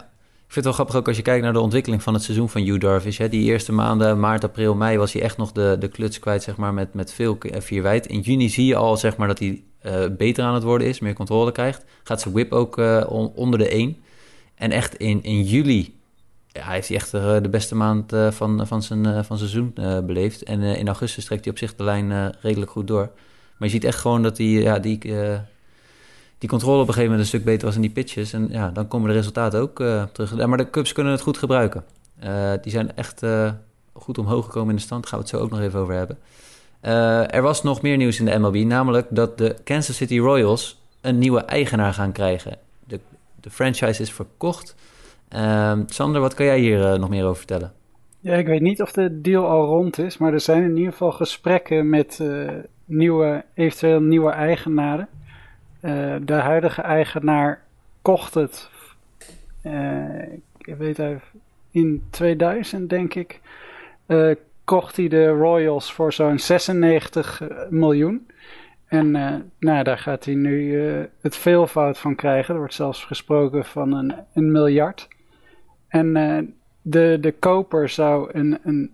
Speaker 1: ik vind het wel grappig ook als je kijkt naar de ontwikkeling van het seizoen van Hugh Darvish. Hè. Die eerste maanden, maart, april, mei, was hij echt nog de, de kluts kwijt, zeg maar, met, met veel vier wijd. In juni zie je al, zeg maar, dat hij eh, beter aan het worden is, meer controle krijgt. Gaat zijn whip ook eh, on- onder de 1. En echt in, in juli ja, heeft hij echt eh, de beste maand van, van zijn van seizoen beleefd. En in augustus trekt hij op zich de lijn redelijk goed door. Maar je ziet echt gewoon dat hij ja, die, die controle op een gegeven moment een stuk beter was in die pitches. En ja, dan komen de resultaten ook terug. Maar de Cubs kunnen het goed gebruiken. Die zijn echt goed omhoog gekomen in de stand. Daar gaan we het zo ook nog even over hebben. Eh, er was nog meer nieuws in de MLB. Namelijk dat de Kansas City Royals een nieuwe eigenaar gaan krijgen. De, de franchise is verkocht. Ehm, Sander, wat kan jij hier eh, nog meer over vertellen?
Speaker 2: Ja, ik weet niet of de deal al rond is, maar er zijn in ieder geval gesprekken met eh, nieuwe, eventueel nieuwe eigenaren. De huidige eigenaar kocht het, ik weet even, in 2000 denk ik, kocht hij de Royals voor zo'n 96 miljoen. En eh, nou, daar gaat hij nu eh, het veelvoud van krijgen. Er wordt zelfs gesproken van een, een miljard. En eh, de, de koper zou een, een,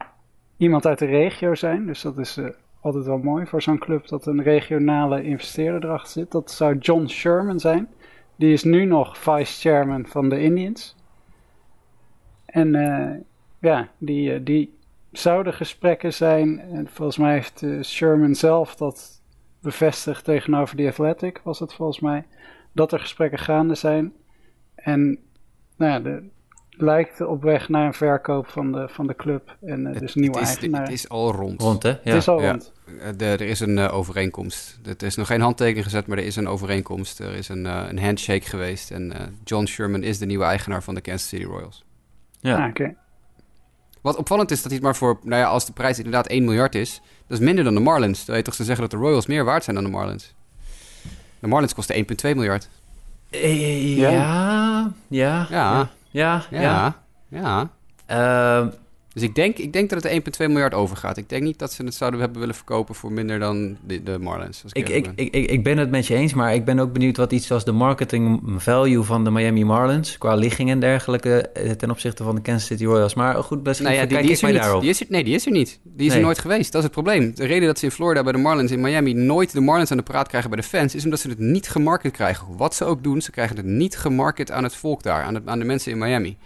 Speaker 2: iemand uit de regio zijn. Dus dat is eh, altijd wel mooi voor zo'n club dat een regionale investeerder erachter zit. Dat zou John Sherman zijn. Die is nu nog vice-chairman van de Indians. En eh, ja, die, eh, die zouden gesprekken zijn. En volgens mij heeft eh, Sherman zelf dat bevestigd tegenover The Athletic, was het volgens mij. Dat er gesprekken gaande zijn. En nou ja, de, lijkt op weg naar een verkoop van de, van de club. En eh, dus nieuwe
Speaker 3: het, is,
Speaker 2: eigenaar.
Speaker 3: het is al rond.
Speaker 1: Rond, hè? Ja.
Speaker 2: Het is al
Speaker 3: Ja.
Speaker 2: rond.
Speaker 3: Eh, de- er is een overeenkomst. Er is nog geen handtekening gezet, maar er is een overeenkomst. Er is een, een handshake geweest. En John Sherman is de nieuwe eigenaar van de Kansas City Royals.
Speaker 1: Ja.
Speaker 2: Ah, oké.
Speaker 3: Wat opvallend is dat hij het maar voor... Nou ja, als de prijs inderdaad 1 miljard is... Dat is minder dan de Marlins. Dan weet je toch te zeggen dat de Royals meer waard zijn dan de Marlins. De Marlins kosten 1,2 miljard.
Speaker 1: Eh,
Speaker 2: Ja.
Speaker 1: ja, ja,
Speaker 3: Ja.
Speaker 1: ja, ja.
Speaker 3: Ja, ja.
Speaker 1: Ehm,
Speaker 3: Dus ik denk, ik denk dat het 1,2 miljard overgaat. Ik denk niet dat ze het zouden hebben willen verkopen voor minder dan de, de Marlins. Als
Speaker 1: ik, ik,
Speaker 3: ben.
Speaker 1: ik, ik, ik ben het met je eens, maar ik ben ook benieuwd wat iets als de marketing value van de Miami Marlins, qua ligging en dergelijke, eh, ten opzichte van de Kansas City Royals. Maar goed, misschien
Speaker 3: Nou ja, die,
Speaker 1: kijk
Speaker 3: die
Speaker 1: ik
Speaker 3: is er niet.
Speaker 1: daarop.
Speaker 3: Die is er, nee, die is er niet. Die is er nooit geweest. Dat is het probleem. De reden dat ze in Florida bij de Marlins in Miami nooit de Marlins aan de praat krijgen bij de fans, is omdat ze het niet gemarket krijgen. Wat ze ook doen, ze krijgen het niet gemarket aan het volk daar, aan, het, aan de mensen in Miami.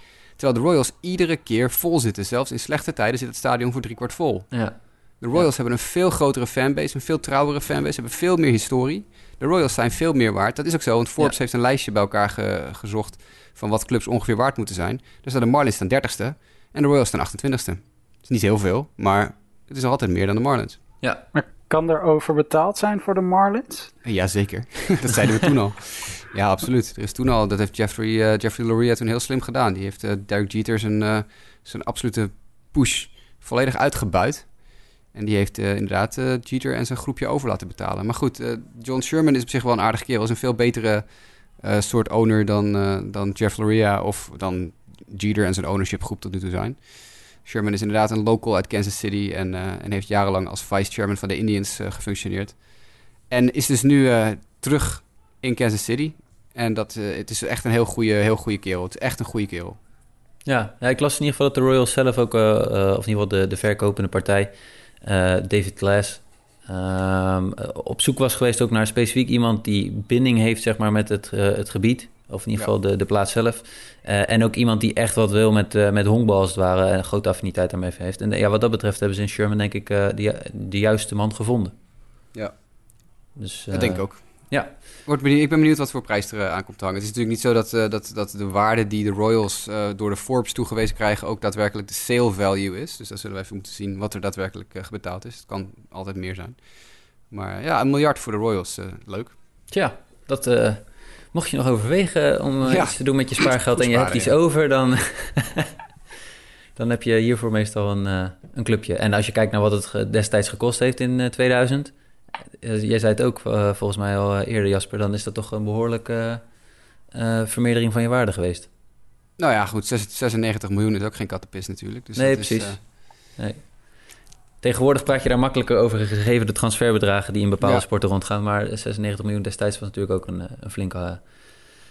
Speaker 3: Terwijl de Royals iedere keer vol zitten. Zelfs in slechte tijden zit het stadion voor driekwart vol.
Speaker 1: Ja.
Speaker 3: De Royals hebben een veel grotere fanbase, een veel trouwere fanbase, hebben veel meer historie. De Royals zijn veel meer waard. Dat is ook zo, want Forbes
Speaker 1: Ja.
Speaker 3: heeft een lijstje bij elkaar ge- gezocht van wat clubs ongeveer waard moeten zijn. Daar staan de Marlins staan 30ste en de Royals staan 28ste. Het is niet heel veel, maar het is altijd meer dan de Marlins.
Speaker 1: Ja.
Speaker 2: kan er overbetaald zijn voor de Marlins?
Speaker 3: Jazeker, dat zeiden we toen al. Ja, absoluut. Er is toen al, dat heeft Jeffrey, uh, Jeffrey Loria toen heel slim gedaan. Die heeft uh, Derek Jeter zijn, uh, zijn absolute push volledig uitgebuit. En die heeft inderdaad Jeter en zijn groepje over laten betalen. Maar goed, John Sherman is op zich wel een aardige kerel. Is een veel betere soort owner dan, dan Jeff Loria of dan Jeter en zijn ownership groep tot nu toe zijn. Sherman is inderdaad een local uit Kansas City en, en heeft jarenlang als vice-chairman van de Indians gefunctioneerd. En is dus nu terug in Kansas City. En dat, uh, het is echt een heel goede, heel goede kerel. Het is echt een goede kerel.
Speaker 1: Ja, ja, ik las in ieder geval dat de Royals zelf ook, uh, uh, of in ieder geval de, de verkopende partij, David Glass, ehm, op zoek was geweest ook naar specifiek iemand die binding heeft zeg maar, met het, het gebied. Of in ieder geval de, de plaats zelf. en ook iemand die echt wat wil met, met honkbal als het ware. En een grote affiniteit daarmee heeft. En ja, wat dat betreft hebben ze in Sherman denk ik de, de juiste man gevonden.
Speaker 3: Ja, dus, dat denk ik ook.
Speaker 1: Ja.
Speaker 3: Word benieuwd, ik ben benieuwd wat voor prijs er uh, aan komt te hangen. Het is natuurlijk niet zo dat, uh, dat, dat de waarde die de Royals uh, door de Forbes toegewezen krijgen ook daadwerkelijk de sale value is. Dus daar zullen we even moeten zien wat er daadwerkelijk betaald is. Het kan altijd meer zijn. Maar ja, een miljard voor de Royals, leuk.
Speaker 1: Tja, dat mocht je nog overwegen om ja. iets te doen met je spaargeld en je hebt iets over, dan, dan heb je hiervoor meestal een, een clubje. En als je kijkt naar wat het destijds gekost heeft in 2000 eh, jij zei het ook uh, volgens mij al eh, eerder, Jasper, dan is dat toch een behoorlijke uh, vermeerdering van je waarde geweest.
Speaker 3: Nou ja, goed, 96 miljoen is ook geen kattenpis natuurlijk. Dus
Speaker 1: nee, precies. Is, nee. Tegenwoordig praat je daar makkelijker over, gegeven de transferbedragen die in bepaalde ja. sporten rondgaan. Maar 96 miljoen destijds was natuurlijk ook een, een flinke,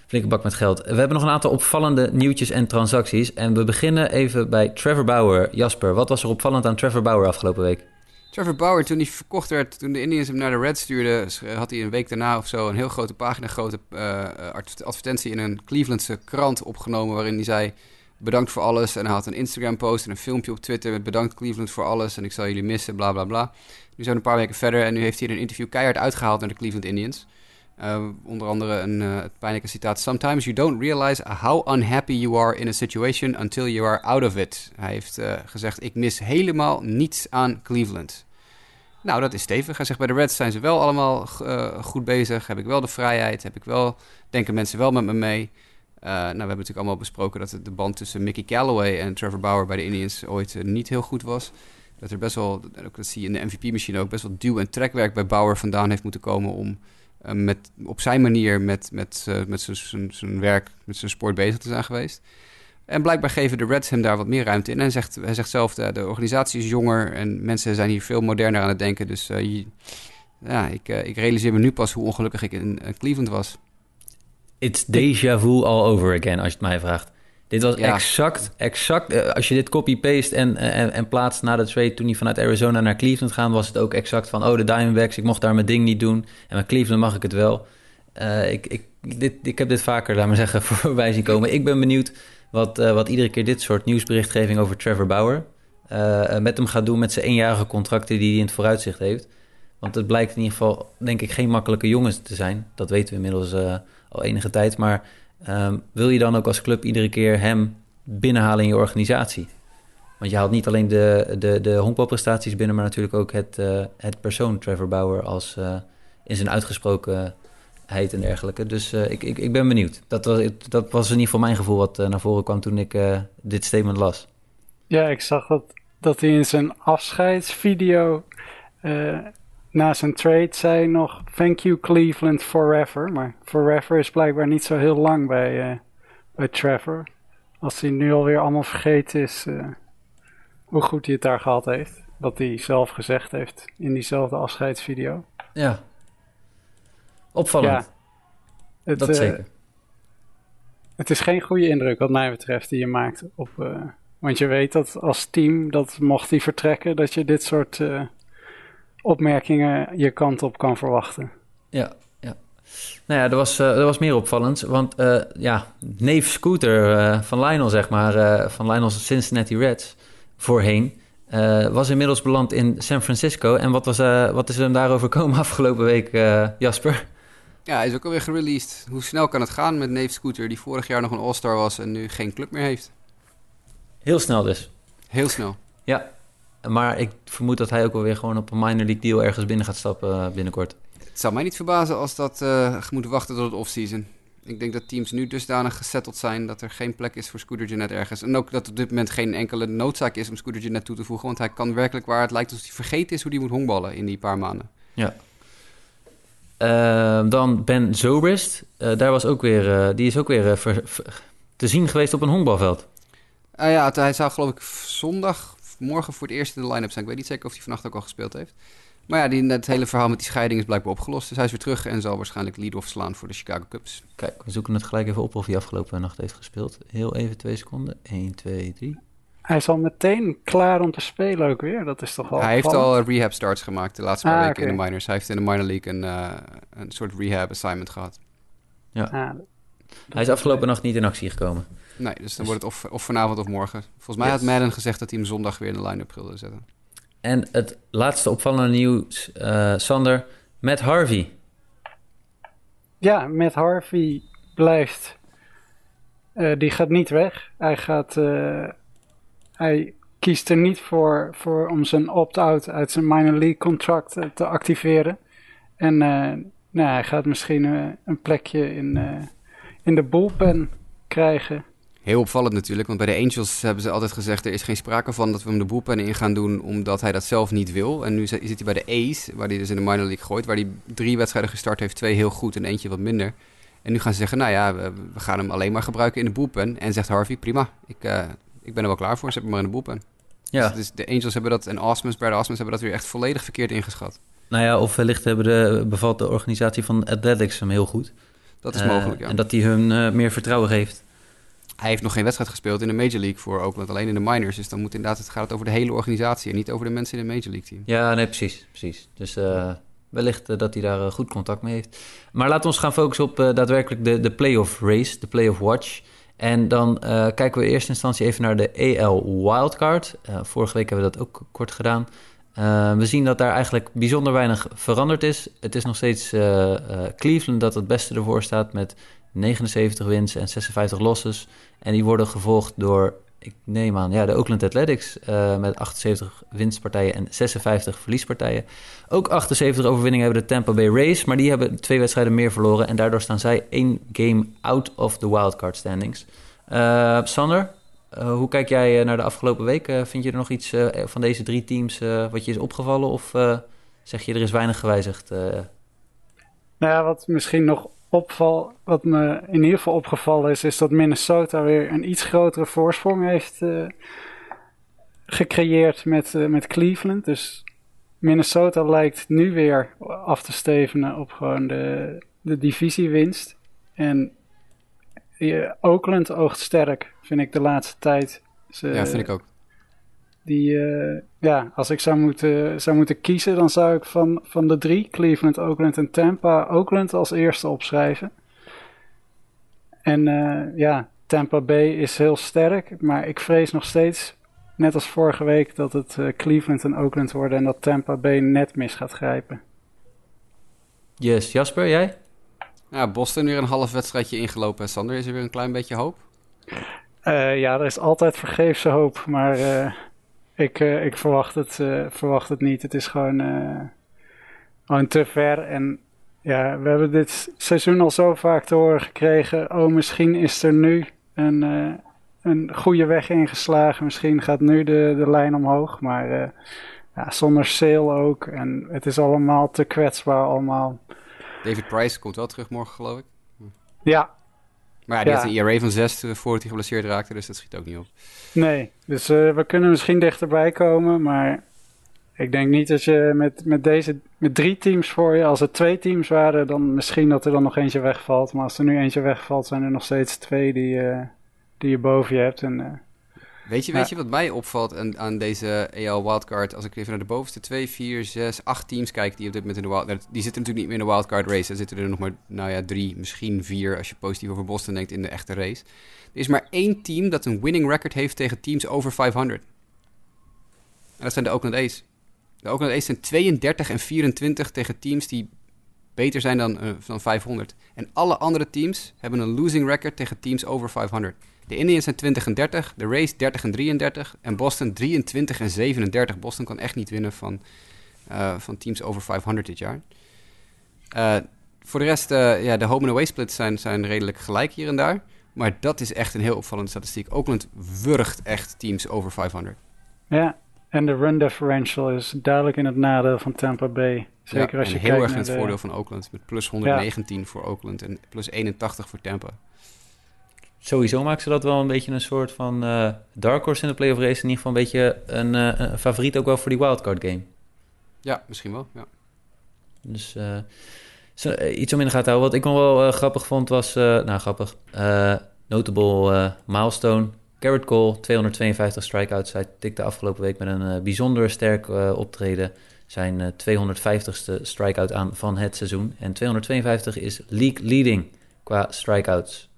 Speaker 1: flinke bak met geld. We hebben nog een aantal opvallende nieuwtjes en transacties. En we beginnen even bij Trevor Bauer. Jasper, wat was er opvallend aan Trevor Bauer afgelopen week?
Speaker 3: Trevor Bauer, toen hij verkocht werd, toen de Indians hem naar de Reds stuurden, had hij een week daarna of zo een heel grote pagina, grote uh, advertentie in een Clevelandse krant opgenomen, waarin hij zei: Bedankt voor alles. En hij had een Instagram-post en een filmpje op Twitter met bedankt Cleveland voor alles en ik zal jullie missen, bla bla bla. Nu zijn we een paar weken verder en nu heeft hij een interview keihard uitgehaald naar de Cleveland Indians. Uh, onder andere een uh, pijnlijke citaat. Sometimes you don't realize how unhappy you are in a situation until you are out of it. Hij heeft uh, gezegd, ik mis helemaal niets aan Cleveland. Nou, dat is stevig. Hij zegt, bij de Reds zijn ze wel allemaal goed bezig. Heb ik wel de vrijheid? Heb ik wel, denken mensen wel met me mee? nou, we hebben natuurlijk allemaal besproken dat de band tussen Mickey Callaway en Trevor Bauer bij de Indians ooit niet heel goed was. Dat er best wel, dat zie je in de MVP-machine ook, best wel duw- en trekwerk bij Bauer vandaan heeft moeten komen om met, op zijn manier met, met, uh, met zijn werk, met zijn sport bezig te zijn geweest. En blijkbaar geven de Reds hem daar wat meer ruimte in. En zegt, hij zegt zelf, de, de organisatie is jonger en mensen zijn hier veel moderner aan het denken. Dus je, ja, ik, ik realiseer me nu pas hoe ongelukkig ik in Cleveland was.
Speaker 1: It's déjà vu all over again, als je het mij vraagt. Dit was exact, exact. Uh, als je dit copy-paste en, en, en plaatst na de trade toen hij vanuit Arizona naar Cleveland gaan, was het ook exact van: oh, de Diamondbacks, ik mocht daar mijn ding niet doen. En met Cleveland mag ik het wel. Uh, ik, ik, dit, ik heb dit vaker, laat maar zeggen, voorbij zien komen. Ik ben benieuwd wat, uh, wat iedere keer dit soort nieuwsberichtgeving over Trevor Bauer met hem gaat doen met zijn eenjarige contracten die hij in het vooruitzicht heeft. Want het blijkt in ieder geval, denk ik, geen makkelijke jongens te zijn. Dat weten we inmiddels al enige tijd. Maar Um, wil je dan ook als club iedere keer hem binnenhalen in je organisatie? Want je haalt niet alleen de, de, de honkbalprestaties binnen, maar natuurlijk ook het, uh, het persoon Trevor Bauer als uh, in zijn uitgesprokenheid en dergelijke. Dus uh, ik, ik, ik ben benieuwd. Dat was, dat was in ieder geval mijn gevoel wat naar voren kwam toen ik dit statement las.
Speaker 2: Ja, ik zag dat, dat hij in zijn afscheidsvideo na zijn trade zei nog thank you Cleveland forever. Maar forever is blijkbaar niet zo heel lang bij, uh, bij Trevor. Als hij nu alweer allemaal vergeten is uh, hoe goed hij het daar gehad heeft. Wat hij zelf gezegd heeft in diezelfde afscheidsvideo.
Speaker 1: Ja. Opvallend. Ja, het, dat uh, zeker.
Speaker 2: Het is geen goede indruk wat mij betreft die je maakt op... want je weet dat als team, dat mocht hij vertrekken, dat je dit soort opmerkingen je kant op kan verwachten.
Speaker 1: Ja, ja. Nou ja, er was, uh, er was meer opvallend. Want uh, ja, neef Scooter uh, van Lionel, zeg maar, van Lionel's Cincinnati Reds voorheen, was inmiddels beland in San Francisco. En wat, was, wat is er hem daarover komen afgelopen week, Jasper?
Speaker 3: Ja, hij is ook alweer gereleased. Hoe snel kan het gaan met neef Scooter, die vorig jaar nog een All-Star was en nu geen club meer heeft?
Speaker 1: Heel snel dus.
Speaker 3: Heel snel.
Speaker 1: Ja, Maar ik vermoed dat hij ook wel weer gewoon op een minor league deal ergens binnen gaat stappen eh, binnenkort.
Speaker 3: Het zou mij niet verbazen als dat uh, moeten wachten tot het offseason. Ik denk dat teams nu dusdanig gesetteld zijn dat er geen plek is voor Scooter Jeanette ergens. En ook dat op dit moment geen enkele noodzaak is om Scooter Jeanette toe te voegen. Want hij kan werkelijk waar het lijkt alsof hij vergeten is hoe hij moet honkballen in die paar maanden.
Speaker 1: Ja. Uh, dan Ben Zobrist. Uh, daar was ook weer, uh, die is ook weer ver, ver, te zien geweest op een honkbalveld.
Speaker 3: Ja, hij zou geloof ik zondag, morgen voor het eerst in de line-up zijn. Ik weet niet zeker of hij vannacht ook al gespeeld heeft. Maar ja, die, het hele verhaal met die scheiding is blijkbaar opgelost. Dus hij is weer terug en zal waarschijnlijk lead-off slaan voor de Chicago Cubs.
Speaker 1: Kijk, we zoeken het gelijk even op of hij afgelopen nacht heeft gespeeld. Heel even twee seconden. 1, 2, 3.
Speaker 2: Hij is al meteen klaar om te spelen ook weer. Dat is toch wel
Speaker 3: Hij heeft al rehab starts gemaakt de laatste paar ah, weken okay. in de minors. Hij heeft in de minor league een, uh, een soort rehab assignment gehad.
Speaker 1: Ja. Ah, hij is afgelopen nacht niet in actie gekomen.
Speaker 3: Nee, dus dan wordt het of, of vanavond of morgen. Volgens mij yes. had Madden gezegd dat hij hem zondag weer in de line-up wilde zetten.
Speaker 1: En het laatste opvallende nieuws, uh, Sander, met Harvey.
Speaker 2: Ja, met Harvey blijft. Uh, die gaat niet weg. Hij gaat. Uh, hij kiest er niet voor, voor om zijn opt-out uit zijn minor league contract te activeren. En nou, hij gaat misschien een plekje in, in de bullpen krijgen.
Speaker 3: Heel opvallend natuurlijk, want bij de Angels hebben ze altijd gezegd... er is geen sprake van dat we hem de boelpen in gaan doen... omdat hij dat zelf niet wil. En nu zit hij bij de A's, waar hij dus in de minor league gooit... waar hij drie wedstrijden gestart heeft, twee heel goed en eentje wat minder. En nu gaan ze zeggen, nou ja, we, we gaan hem alleen maar gebruiken in de boelpen. En zegt Harvey, prima, ik, uh, ik ben er wel klaar voor, zet hem maar in de boelpen. Ja. Dus de Angels hebben dat, en Osmos, bij de Osmos hebben dat weer echt volledig verkeerd ingeschat.
Speaker 1: Nou ja, of wellicht hebben de, bevalt de organisatie van Athletics hem heel goed.
Speaker 3: Dat is uh, mogelijk, ja.
Speaker 1: En dat hij hun uh, meer vertrouwen geeft
Speaker 3: hij heeft nog geen wedstrijd gespeeld in de Major League voor Oakland, alleen in de minors. Dus dan moet inderdaad, het gaat over de hele organisatie en niet over de mensen in de Major League team.
Speaker 1: Ja, nee, precies. precies. Dus uh, wellicht uh, dat hij daar uh, goed contact mee heeft. Maar laten we ons gaan focussen op daadwerkelijk de, de playoff race, de playoff watch. En dan kijken we in eerste instantie even naar de AL Wildcard. vorige week hebben we dat ook kort gedaan. we zien dat daar eigenlijk bijzonder weinig veranderd is. Het is nog steeds Cleveland dat het beste ervoor staat met 79 wins en 56 losses. En die worden gevolgd door, ik neem aan, ja, de Oakland Athletics uh, met 78 winstpartijen en 56 verliespartijen. Ook 78 overwinningen hebben de Tampa Bay Rays, maar die hebben twee wedstrijden meer verloren. En daardoor staan zij één game out of the wildcard standings. Uh, Sander, uh, hoe kijk jij naar de afgelopen week? vind je er nog iets van deze drie teams wat je is opgevallen? Of zeg je er is weinig gewijzigd?
Speaker 2: Nou ja, wat misschien nog opval, wat me in ieder geval opgevallen is, is dat Minnesota weer een iets grotere voorsprong heeft uh, gecreëerd met, uh, met Cleveland. Dus Minnesota lijkt nu weer af te stevenen op gewoon de, de divisiewinst. En uh, Oakland oogt sterk, vind ik de laatste tijd.
Speaker 3: Ze, ja, vind ik ook.
Speaker 2: Die, uh, ja, als ik zou moeten, zou moeten kiezen, dan zou ik van, van de drie, Cleveland, Oakland en Tampa, Oakland als eerste opschrijven. En uh, ja, Tampa Bay is heel sterk, maar ik vrees nog steeds, net als vorige week, dat het uh, Cleveland en Oakland worden en dat Tampa Bay net mis gaat grijpen.
Speaker 1: Yes, Jasper, jij?
Speaker 3: Ja, Boston weer een half wedstrijdje ingelopen. Sander, is er weer een klein beetje hoop?
Speaker 2: ja, er is altijd vergeefse hoop, maar ik, uh, ik verwacht, het, uh, verwacht het niet. Het is gewoon, uh, gewoon te ver. En ja, we hebben dit seizoen al zo vaak te horen gekregen. Oh, misschien is er nu een, een goede weg ingeslagen. Misschien gaat nu de, de lijn omhoog. Maar ja, zonder sale ook. En het is allemaal te kwetsbaar allemaal.
Speaker 3: David Price komt wel terug morgen, geloof ik.
Speaker 2: Ja,
Speaker 3: maar ja, die had een ERA van 6 voordat hij geblesseerd raakte, dus dat schiet ook niet op.
Speaker 2: Nee, dus uh, we kunnen misschien dichterbij komen, maar ik denk niet dat je met, met deze met drie teams voor je, als er twee teams waren, dan misschien dat er dan nog eentje wegvalt. Maar als er nu eentje wegvalt, zijn er nog steeds twee die, uh, die je boven je hebt. En,
Speaker 3: Weet je, weet je wat mij opvalt aan, aan deze AL Wildcard? Als ik even naar de bovenste 2, 4, 6, 8 teams kijk die op dit moment in de Wildcard... Die zitten natuurlijk niet meer in de Wildcard race. Er zitten er nog maar, nou ja, drie, misschien vier... als je positief over Boston denkt in de echte race. Er is maar één team dat een winning record heeft tegen teams over 500. En dat zijn de Oakland A's. De Oakland A's zijn 32 en 24 tegen teams die beter zijn dan, uh, dan 500. En alle andere teams hebben een losing record tegen teams over 500. De Indians zijn 20 en 30, de Rays 30 en 33 en Boston 23 en 37. Boston kan echt niet winnen van, uh, van teams over 500 dit jaar. Uh, voor de rest, uh, ja, de home and away splits zijn, zijn redelijk gelijk hier en daar. Maar dat is echt een heel opvallende statistiek. Oakland wurgt echt teams over 500.
Speaker 2: Ja, en de run differential is duidelijk in het nadeel van Tampa Bay. Zeker
Speaker 3: ja,
Speaker 2: als je
Speaker 3: heel
Speaker 2: kijkt
Speaker 3: erg in het
Speaker 2: de...
Speaker 3: voordeel van Oakland. Met plus 119 voor Oakland en plus 81 voor Tampa.
Speaker 1: Sowieso maken ze dat wel een beetje een soort van uh, dark horse in de playoff race. In ieder geval een beetje een, uh, een, favoriet ook wel voor die wildcard game.
Speaker 3: Ja, misschien wel, ja.
Speaker 1: Dus uh, zo, iets om in de gaten te houden. Wat ik nog wel grappig vond was... nou, grappig. notable milestone. Garrett Cole, 252 strikeouts. Hij tikte afgelopen week met een bijzonder sterk optreden zijn 250ste strikeout aan van het seizoen. En 252 is league leading qua strikeouts.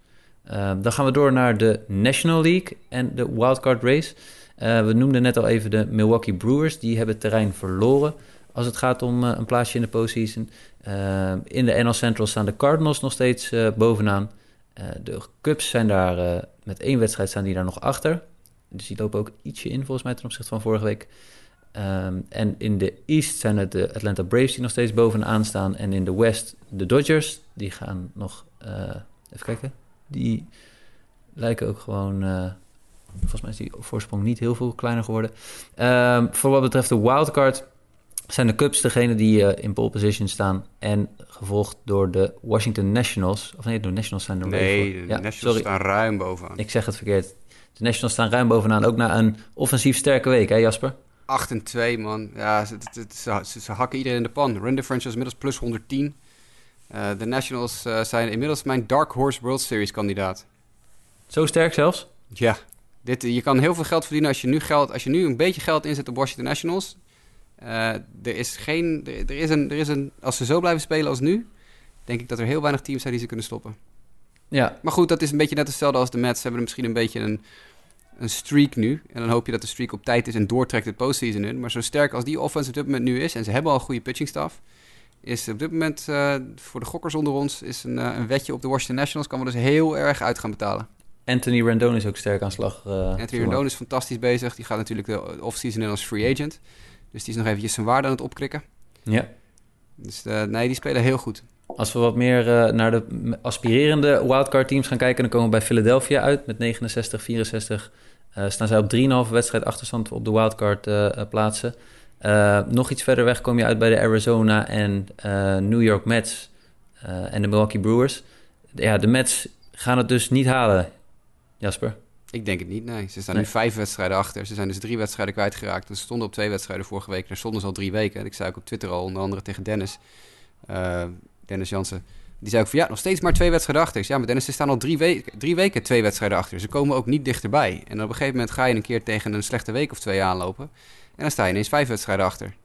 Speaker 1: Uh, dan gaan we door naar de National League en de wildcard race. Uh, we noemden net al even de Milwaukee Brewers. Die hebben terrein verloren als het gaat om uh, een plaatsje in de postseason. in de NL Central staan de Cardinals nog steeds bovenaan. de Cubs zijn daar met één wedstrijd staan die daar nog achter. Dus die lopen ook ietsje in volgens mij ten opzichte van vorige week. Um, en in de East zijn het de Atlanta Braves die nog steeds bovenaan staan. En in de West de Dodgers. Die gaan nog... even kijken die lijken ook gewoon. Uh, volgens mij is die voorsprong niet heel veel kleiner geworden. Um, voor wat betreft de wildcard zijn de Cubs degene die uh, in pole position staan. En gevolgd door de Washington Nationals. Of nee, de Nationals zijn er
Speaker 3: Nee, de ja, Nationals sorry. staan ruim bovenaan.
Speaker 1: Ik zeg het verkeerd. De Nationals staan ruim bovenaan. Ook na een offensief sterke week, hè Jasper?
Speaker 3: 8 en 2, man. Ja, ze, ze, ze, ze hakken iedereen in de pan. Run is inmiddels plus 110. Uh, de Nationals uh, zijn inmiddels mijn Dark Horse World Series kandidaat.
Speaker 1: Zo sterk zelfs?
Speaker 3: Ja. Dit, je kan heel veel geld verdienen als je nu, geld, als je nu een beetje geld inzet op Washington Nationals. Uh, er is geen. Er, er, is een, er is een. Als ze zo blijven spelen als nu, denk ik dat er heel weinig teams zijn die ze kunnen stoppen.
Speaker 1: Ja.
Speaker 3: Maar goed, dat is een beetje net hetzelfde als de Mets. Ze hebben misschien een beetje een, een streak nu. En dan hoop je dat de streak op tijd is en doortrekt het postseason in. Maar zo sterk als die offense op dit moment nu is, en ze hebben al een goede pitching staff is op dit moment uh, voor de gokkers onder ons is een, uh, een wetje op de Washington Nationals. Kan we dus heel erg uit gaan betalen.
Speaker 1: Anthony Rendon is ook sterk aan slag. Uh,
Speaker 3: Anthony Rendon is fantastisch bezig. Die gaat natuurlijk de off-season in als free agent. Dus die is nog eventjes zijn waarde aan het opkrikken.
Speaker 1: Ja.
Speaker 3: Dus nee, die spelen heel goed.
Speaker 1: Als we wat meer naar de aspirerende wildcard teams gaan kijken... dan komen we bij Philadelphia uit met 69, 64. staan zij op 3,5 wedstrijd achterstand op de wildcard plaatsen. Uh, nog iets verder weg kom je uit bij de Arizona en uh, New York Mets uh, en de Milwaukee Brewers. Ja, de Mets gaan het dus niet halen, Jasper.
Speaker 3: Ik denk het niet, nee. Ze staan nee. nu vijf wedstrijden achter. Ze zijn dus drie wedstrijden kwijtgeraakt. Ze stonden op twee wedstrijden vorige week. Daar stonden ze al drie weken. Ik zei ook op Twitter al, onder andere tegen Dennis. Dennis Jansen. Die zei ook van ja, nog steeds maar twee wedstrijden achter. Ja, maar Dennis, ze staan al drie, we drie weken twee wedstrijden achter. Ze komen ook niet dichterbij. En op een gegeven moment ga je een keer tegen een slechte week of twee aanlopen. En dan sta je ineens vijf wedstrijden achter.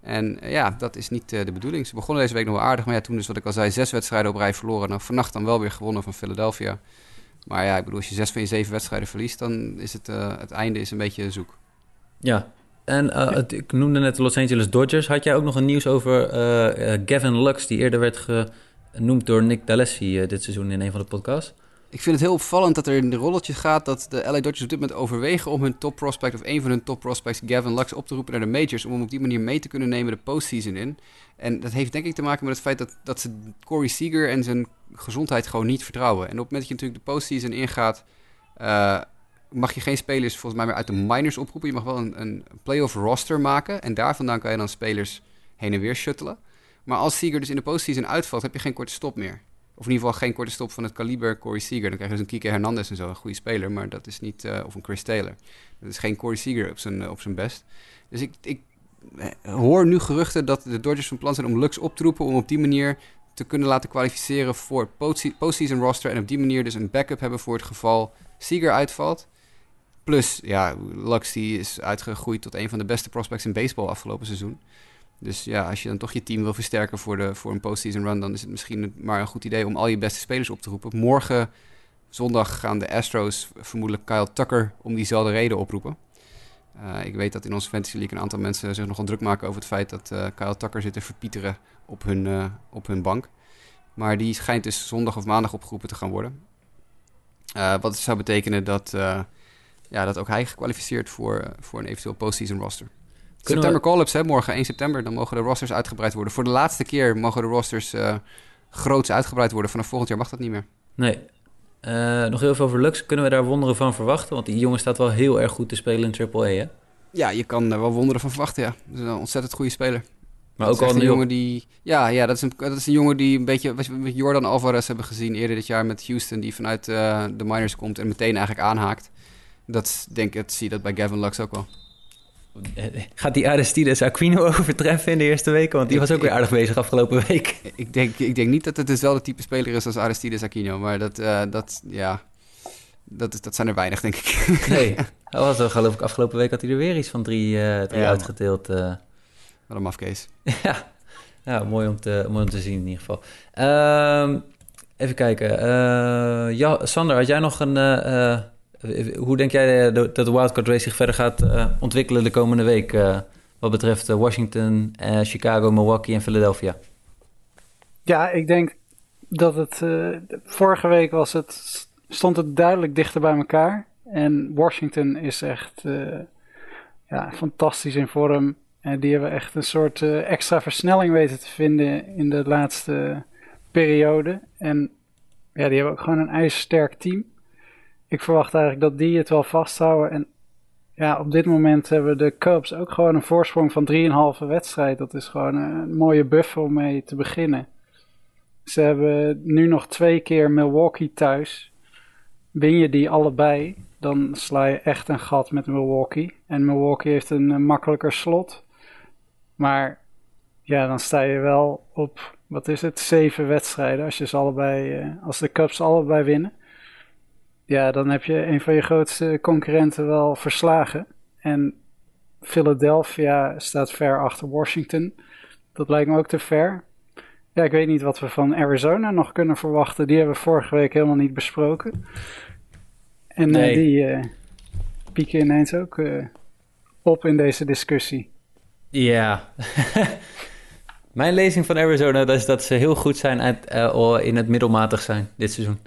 Speaker 3: En ja, dat is niet uh, de bedoeling. Ze begonnen deze week nog wel aardig. Maar ja, toen dus wat ik al zei, zes wedstrijden op rij verloren. Nou, vannacht dan wel weer gewonnen van Philadelphia. Maar ja, ik bedoel, als je zes van je zeven wedstrijden verliest... dan is het, uh, het einde is een beetje zoek.
Speaker 1: Ja, en uh, het, ik noemde net de Los Angeles Dodgers. Had jij ook nog een nieuws over Gavin Lux... die eerder werd genoemd door Nick D'Alessi dit seizoen in een van de podcasts?
Speaker 3: Ik vind het heel opvallend dat er in de rolletjes gaat dat de LA Dodgers op dit moment overwegen om hun top prospect of een van hun top prospects, Gavin Lux, op te roepen naar de majors. Om hem op die manier mee te kunnen nemen de postseason in. En dat heeft denk ik te maken met het feit dat, dat ze Corey Seager en zijn gezondheid gewoon niet vertrouwen. En op het moment dat je natuurlijk de postseason ingaat, uh, mag je geen spelers volgens mij meer uit de minors oproepen. Je mag wel een, een playoff roster maken. En daar vandaan kan je dan spelers heen en weer shuttelen. Maar als Seager dus in de postseason uitvalt, heb je geen korte stop meer. Of in ieder geval geen korte stop van het kaliber Corey Seager. Dan krijg je dus een Kike Hernandez en zo, een goede speler. Maar dat is niet... Uh, of een Chris Taylor. Dat is geen Corey Seager op zijn, uh, op zijn best. Dus ik, ik hoor nu geruchten dat de Dodgers van plan zijn om Lux op te roepen... om op die manier te kunnen laten kwalificeren voor postseason roster... en op die manier dus een backup hebben voor het geval Seager uitvalt. Plus, ja, Lux die is uitgegroeid tot een van de beste prospects in baseball afgelopen seizoen. Dus ja, als je dan toch je team wil versterken voor, de, voor een postseason run, dan is het misschien maar een goed idee om al je beste spelers op te roepen. Morgen, zondag, gaan de Astros vermoedelijk Kyle Tucker om diezelfde reden oproepen. Uh, ik weet dat in onze Fantasy League een aantal mensen zich nogal druk maken over het feit dat uh, Kyle Tucker zit te verpieteren op hun, uh, op hun bank. Maar die schijnt dus zondag of maandag opgeroepen te gaan worden. Wat zou betekenen dat, ja, dat ook hij gekwalificeerd voor, voor een eventueel postseason roster. September call-ups, hè, morgen 1 september. Dan mogen de rosters uitgebreid worden. Voor de laatste keer mogen de rosters uh, groots uitgebreid worden. Vanaf volgend jaar mag dat niet meer.
Speaker 1: Nee. nog heel veel over Lux. Kunnen we daar wonderen van verwachten? Want die jongen staat wel heel erg goed te spelen in AAA, hè?
Speaker 3: Ja, je kan er wel wonderen van verwachten, ja. Dat is een ontzettend goede speler. Maar ook al een jongen die. Ja, ja dat, is een, dat is een jongen die een beetje. Wat we met Jordan Alvarez hebben gezien eerder dit jaar met Houston, die vanuit uh, de minors komt en meteen eigenlijk aanhaakt. Dat denk ik, zie je dat bij Gavin Lux ook wel.
Speaker 1: Gaat die Aristides Aquino overtreffen in de eerste weken? Want die was ook weer aardig bezig afgelopen week.
Speaker 3: Ik denk, ik denk niet dat het dezelfde type speler is als Aristides Aquino. Maar dat, uh, dat ja, dat, dat zijn er weinig, denk ik.
Speaker 1: Nee, hij was er, geloof ik afgelopen week had hij er weer iets van drie, uh, drie ja, uitgedeeld. Uh.
Speaker 3: Wat een mafkees.
Speaker 1: ja. ja, mooi om te, mooi om te zien in ieder geval. Uh, even kijken. Ja, Sander, had jij nog een... Hoe denk jij dat de wildcard race zich verder gaat ontwikkelen de komende week... wat betreft Washington, Chicago, Milwaukee en Philadelphia?
Speaker 2: Ja, ik denk dat het... vorige week was het, stond het duidelijk dichter bij elkaar. En Washington is echt ja, fantastisch in vorm. En die hebben echt een soort extra versnelling weten te vinden in de laatste periode. En ja, die hebben ook gewoon een ijzersterk team. Ik verwacht eigenlijk dat die het wel vasthouden. En ja, op dit moment hebben de Cubs ook gewoon een voorsprong van 3,5 wedstrijd. Dat is gewoon een mooie buffer om mee te beginnen. Ze hebben nu nog twee keer Milwaukee thuis. Win je die allebei, dan sla je echt een gat met Milwaukee. En Milwaukee heeft een, makkelijker slot. Maar ja, dan sta je wel op, wat is het, zeven wedstrijden. Als, je ze allebei, uh, als de Cubs allebei winnen. Ja, dan heb je een van je grootste concurrenten wel verslagen. En Philadelphia staat ver achter Washington. Dat lijkt me ook te ver. Ja, ik weet niet wat we van Arizona nog kunnen verwachten. Die hebben we vorige week helemaal niet besproken. En uh, nee. die uh, pieken ineens ook op in deze discussie.
Speaker 1: Ja. Mijn lezing van Arizona is dat ze heel goed zijn uit, in het middelmatig zijn dit seizoen.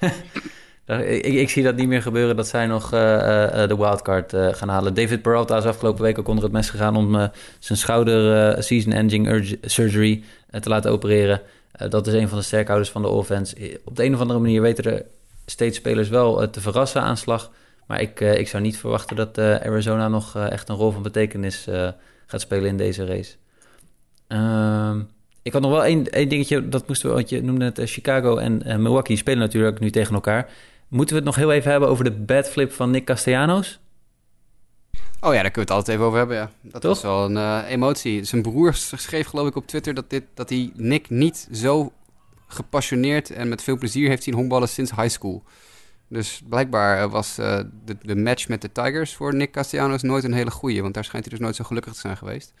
Speaker 1: ik, zie dat niet meer gebeuren dat zij nog uh, uh, de wildcard gaan halen. David Peralta is afgelopen week ook onder het mes gegaan om zijn schouder season-ending surgery te laten opereren. dat is een van de sterkhouders van de offense. Op de een of andere manier weten de steeds spelers wel te verrassen aan slag. Maar ik, ik zou niet verwachten dat Arizona nog echt een rol van betekenis gaat spelen in deze race. Uh, ik had nog wel één, één dingetje, dat moesten we, want je noemde het, Chicago en Milwaukee spelen natuurlijk nu tegen elkaar. Moeten we het nog heel even hebben over de bad flip van Nick Castellanos?
Speaker 3: Oh ja, daar kunnen we het altijd even over hebben, ja. Dat Toch? was wel een uh, emotie. Zijn broer schreef geloof ik op Twitter dat, dit, dat hij Nick niet zo gepassioneerd en met veel plezier heeft zien honkballen sinds high school. Dus blijkbaar was uh, de, de, match met de Tigers voor Nick Castellanos nooit een hele goede. Want daar schijnt hij dus nooit zo gelukkig te zijn geweest.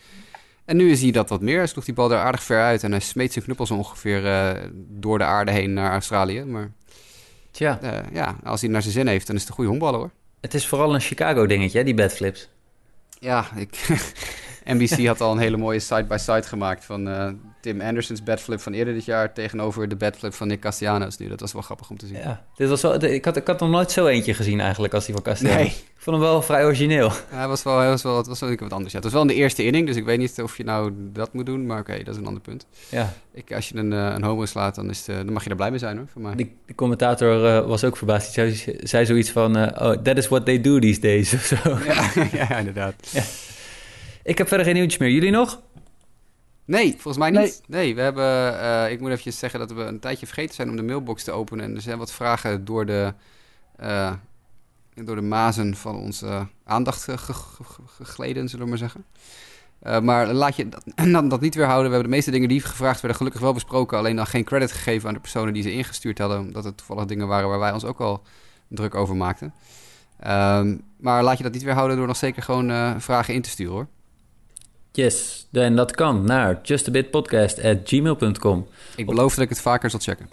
Speaker 3: En nu is hij dat wat meer. Hij sloeg die bal daar aardig ver uit. En hij smeet zijn knuppels ongeveer uh, door de aarde heen naar Australië. Maar Tja. Uh, ja, als hij naar zijn zin heeft, dan is het een goede honkballer hoor.
Speaker 1: Het is vooral een Chicago dingetje, hè, die bedflips.
Speaker 3: Ja, ik... NBC had al een hele mooie side-by-side gemaakt van uh, Tim Anderson's bedflip van eerder dit jaar tegenover de bedflip van Nick Castellanos nu. Dat was wel grappig om te zien.
Speaker 1: Ja, dit was wel, ik, had, ik had nog nooit zo eentje gezien eigenlijk als die van Castellanos. Nee. Ik vond hem wel vrij origineel.
Speaker 3: Ja, hij was wel, hij was wel, het was wel wat anders. Ja, het was wel in de eerste inning, dus ik weet niet of je nou dat moet doen, maar oké, dat is een ander punt. Ja. Ik, als je een, uh, een homo slaat, dan, is de, dan mag je er blij mee zijn hoor, voor mij.
Speaker 1: De commentator uh, was ook verbaasd. Die zei, zei zoiets van, oh, that is what they do these days, of zo.
Speaker 3: Ja, ja inderdaad. Ja.
Speaker 1: Ik heb verder geen nieuwtjes meer. Jullie nog?
Speaker 3: Nee, volgens mij niet. Nee, we hebben. Uh, ik moet even zeggen dat we een tijdje vergeten zijn om de mailbox te openen. En er zijn wat vragen door de. Uh, door de mazen van onze aandacht gegleden, zullen we maar zeggen. Uh, maar laat je dat, niet weerhouden. We hebben de meeste dingen die gevraagd werden gelukkig wel besproken. Alleen dan geen credit gegeven aan de personen die ze ingestuurd hadden. Omdat het toevallig dingen waren waar wij ons ook al druk over maakten. Um, maar laat je dat niet weerhouden door nog zeker gewoon vragen in te sturen hoor.
Speaker 1: Yes, en dat kan naar justabitpodcast.gmail.com.
Speaker 3: Ik beloof dat ik het vaker zal checken.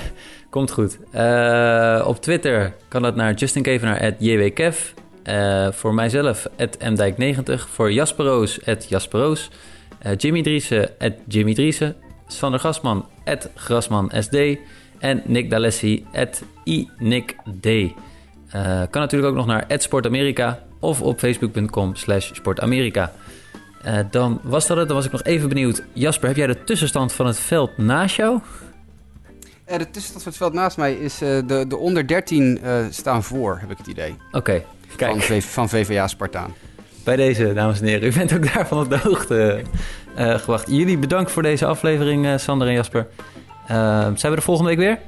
Speaker 1: Komt goed. Uh, op Twitter kan dat naar justinkevenaar.jwkev. Uh, eh, voor mijzelf, mdijk90. Voor Jasperoos, Jasperoos. Uh, Jimmy Driessen, Jimmy Driessen. Sander Grasman, Grasmansd. En Nick D'Alessi, iNickD. Uh, kan natuurlijk ook nog naar @sportamerika of op facebook.com slash sportamerika. Uh, dan was dat het. Dan was ik nog even benieuwd. Jasper, heb jij de tussenstand van het veld naast jou?
Speaker 3: Uh, de tussenstand van het veld naast mij is uh, de, de onder 13 staan voor, heb ik het idee.
Speaker 1: Oké, okay, kijk.
Speaker 3: Van, v, van VVA Spartaan.
Speaker 1: Bij deze, dames en heren. U bent ook daarvan op de hoogte gewacht. Jullie bedankt voor deze aflevering, Sander en Jasper. zijn we er volgende week weer?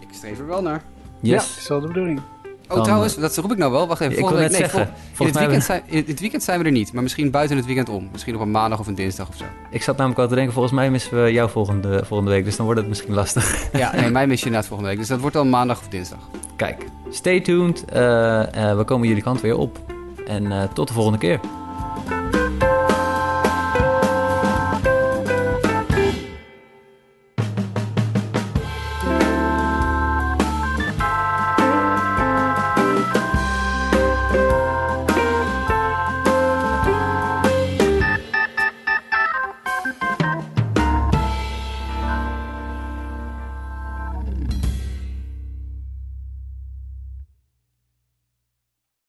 Speaker 3: Ik streef er wel naar.
Speaker 2: Yes. Ja, dat is wel de bedoeling.
Speaker 3: Oh, trouwens, dat roep ik nou wel. Wacht even.
Speaker 1: Ik wil net
Speaker 3: nee. Vol, in, het weekend zijn, in het weekend zijn we er niet, maar misschien buiten het weekend om. Misschien op een maandag of een dinsdag of zo.
Speaker 1: Ik zat namelijk al te denken, volgens mij missen we jou volgende, volgende week, dus dan wordt het misschien lastig.
Speaker 3: Ja, nee, mij mis je inderdaad volgende week, dus dat wordt dan maandag of dinsdag.
Speaker 1: Kijk, stay tuned. Uh, uh, we komen jullie kant weer op. En uh, tot de volgende keer.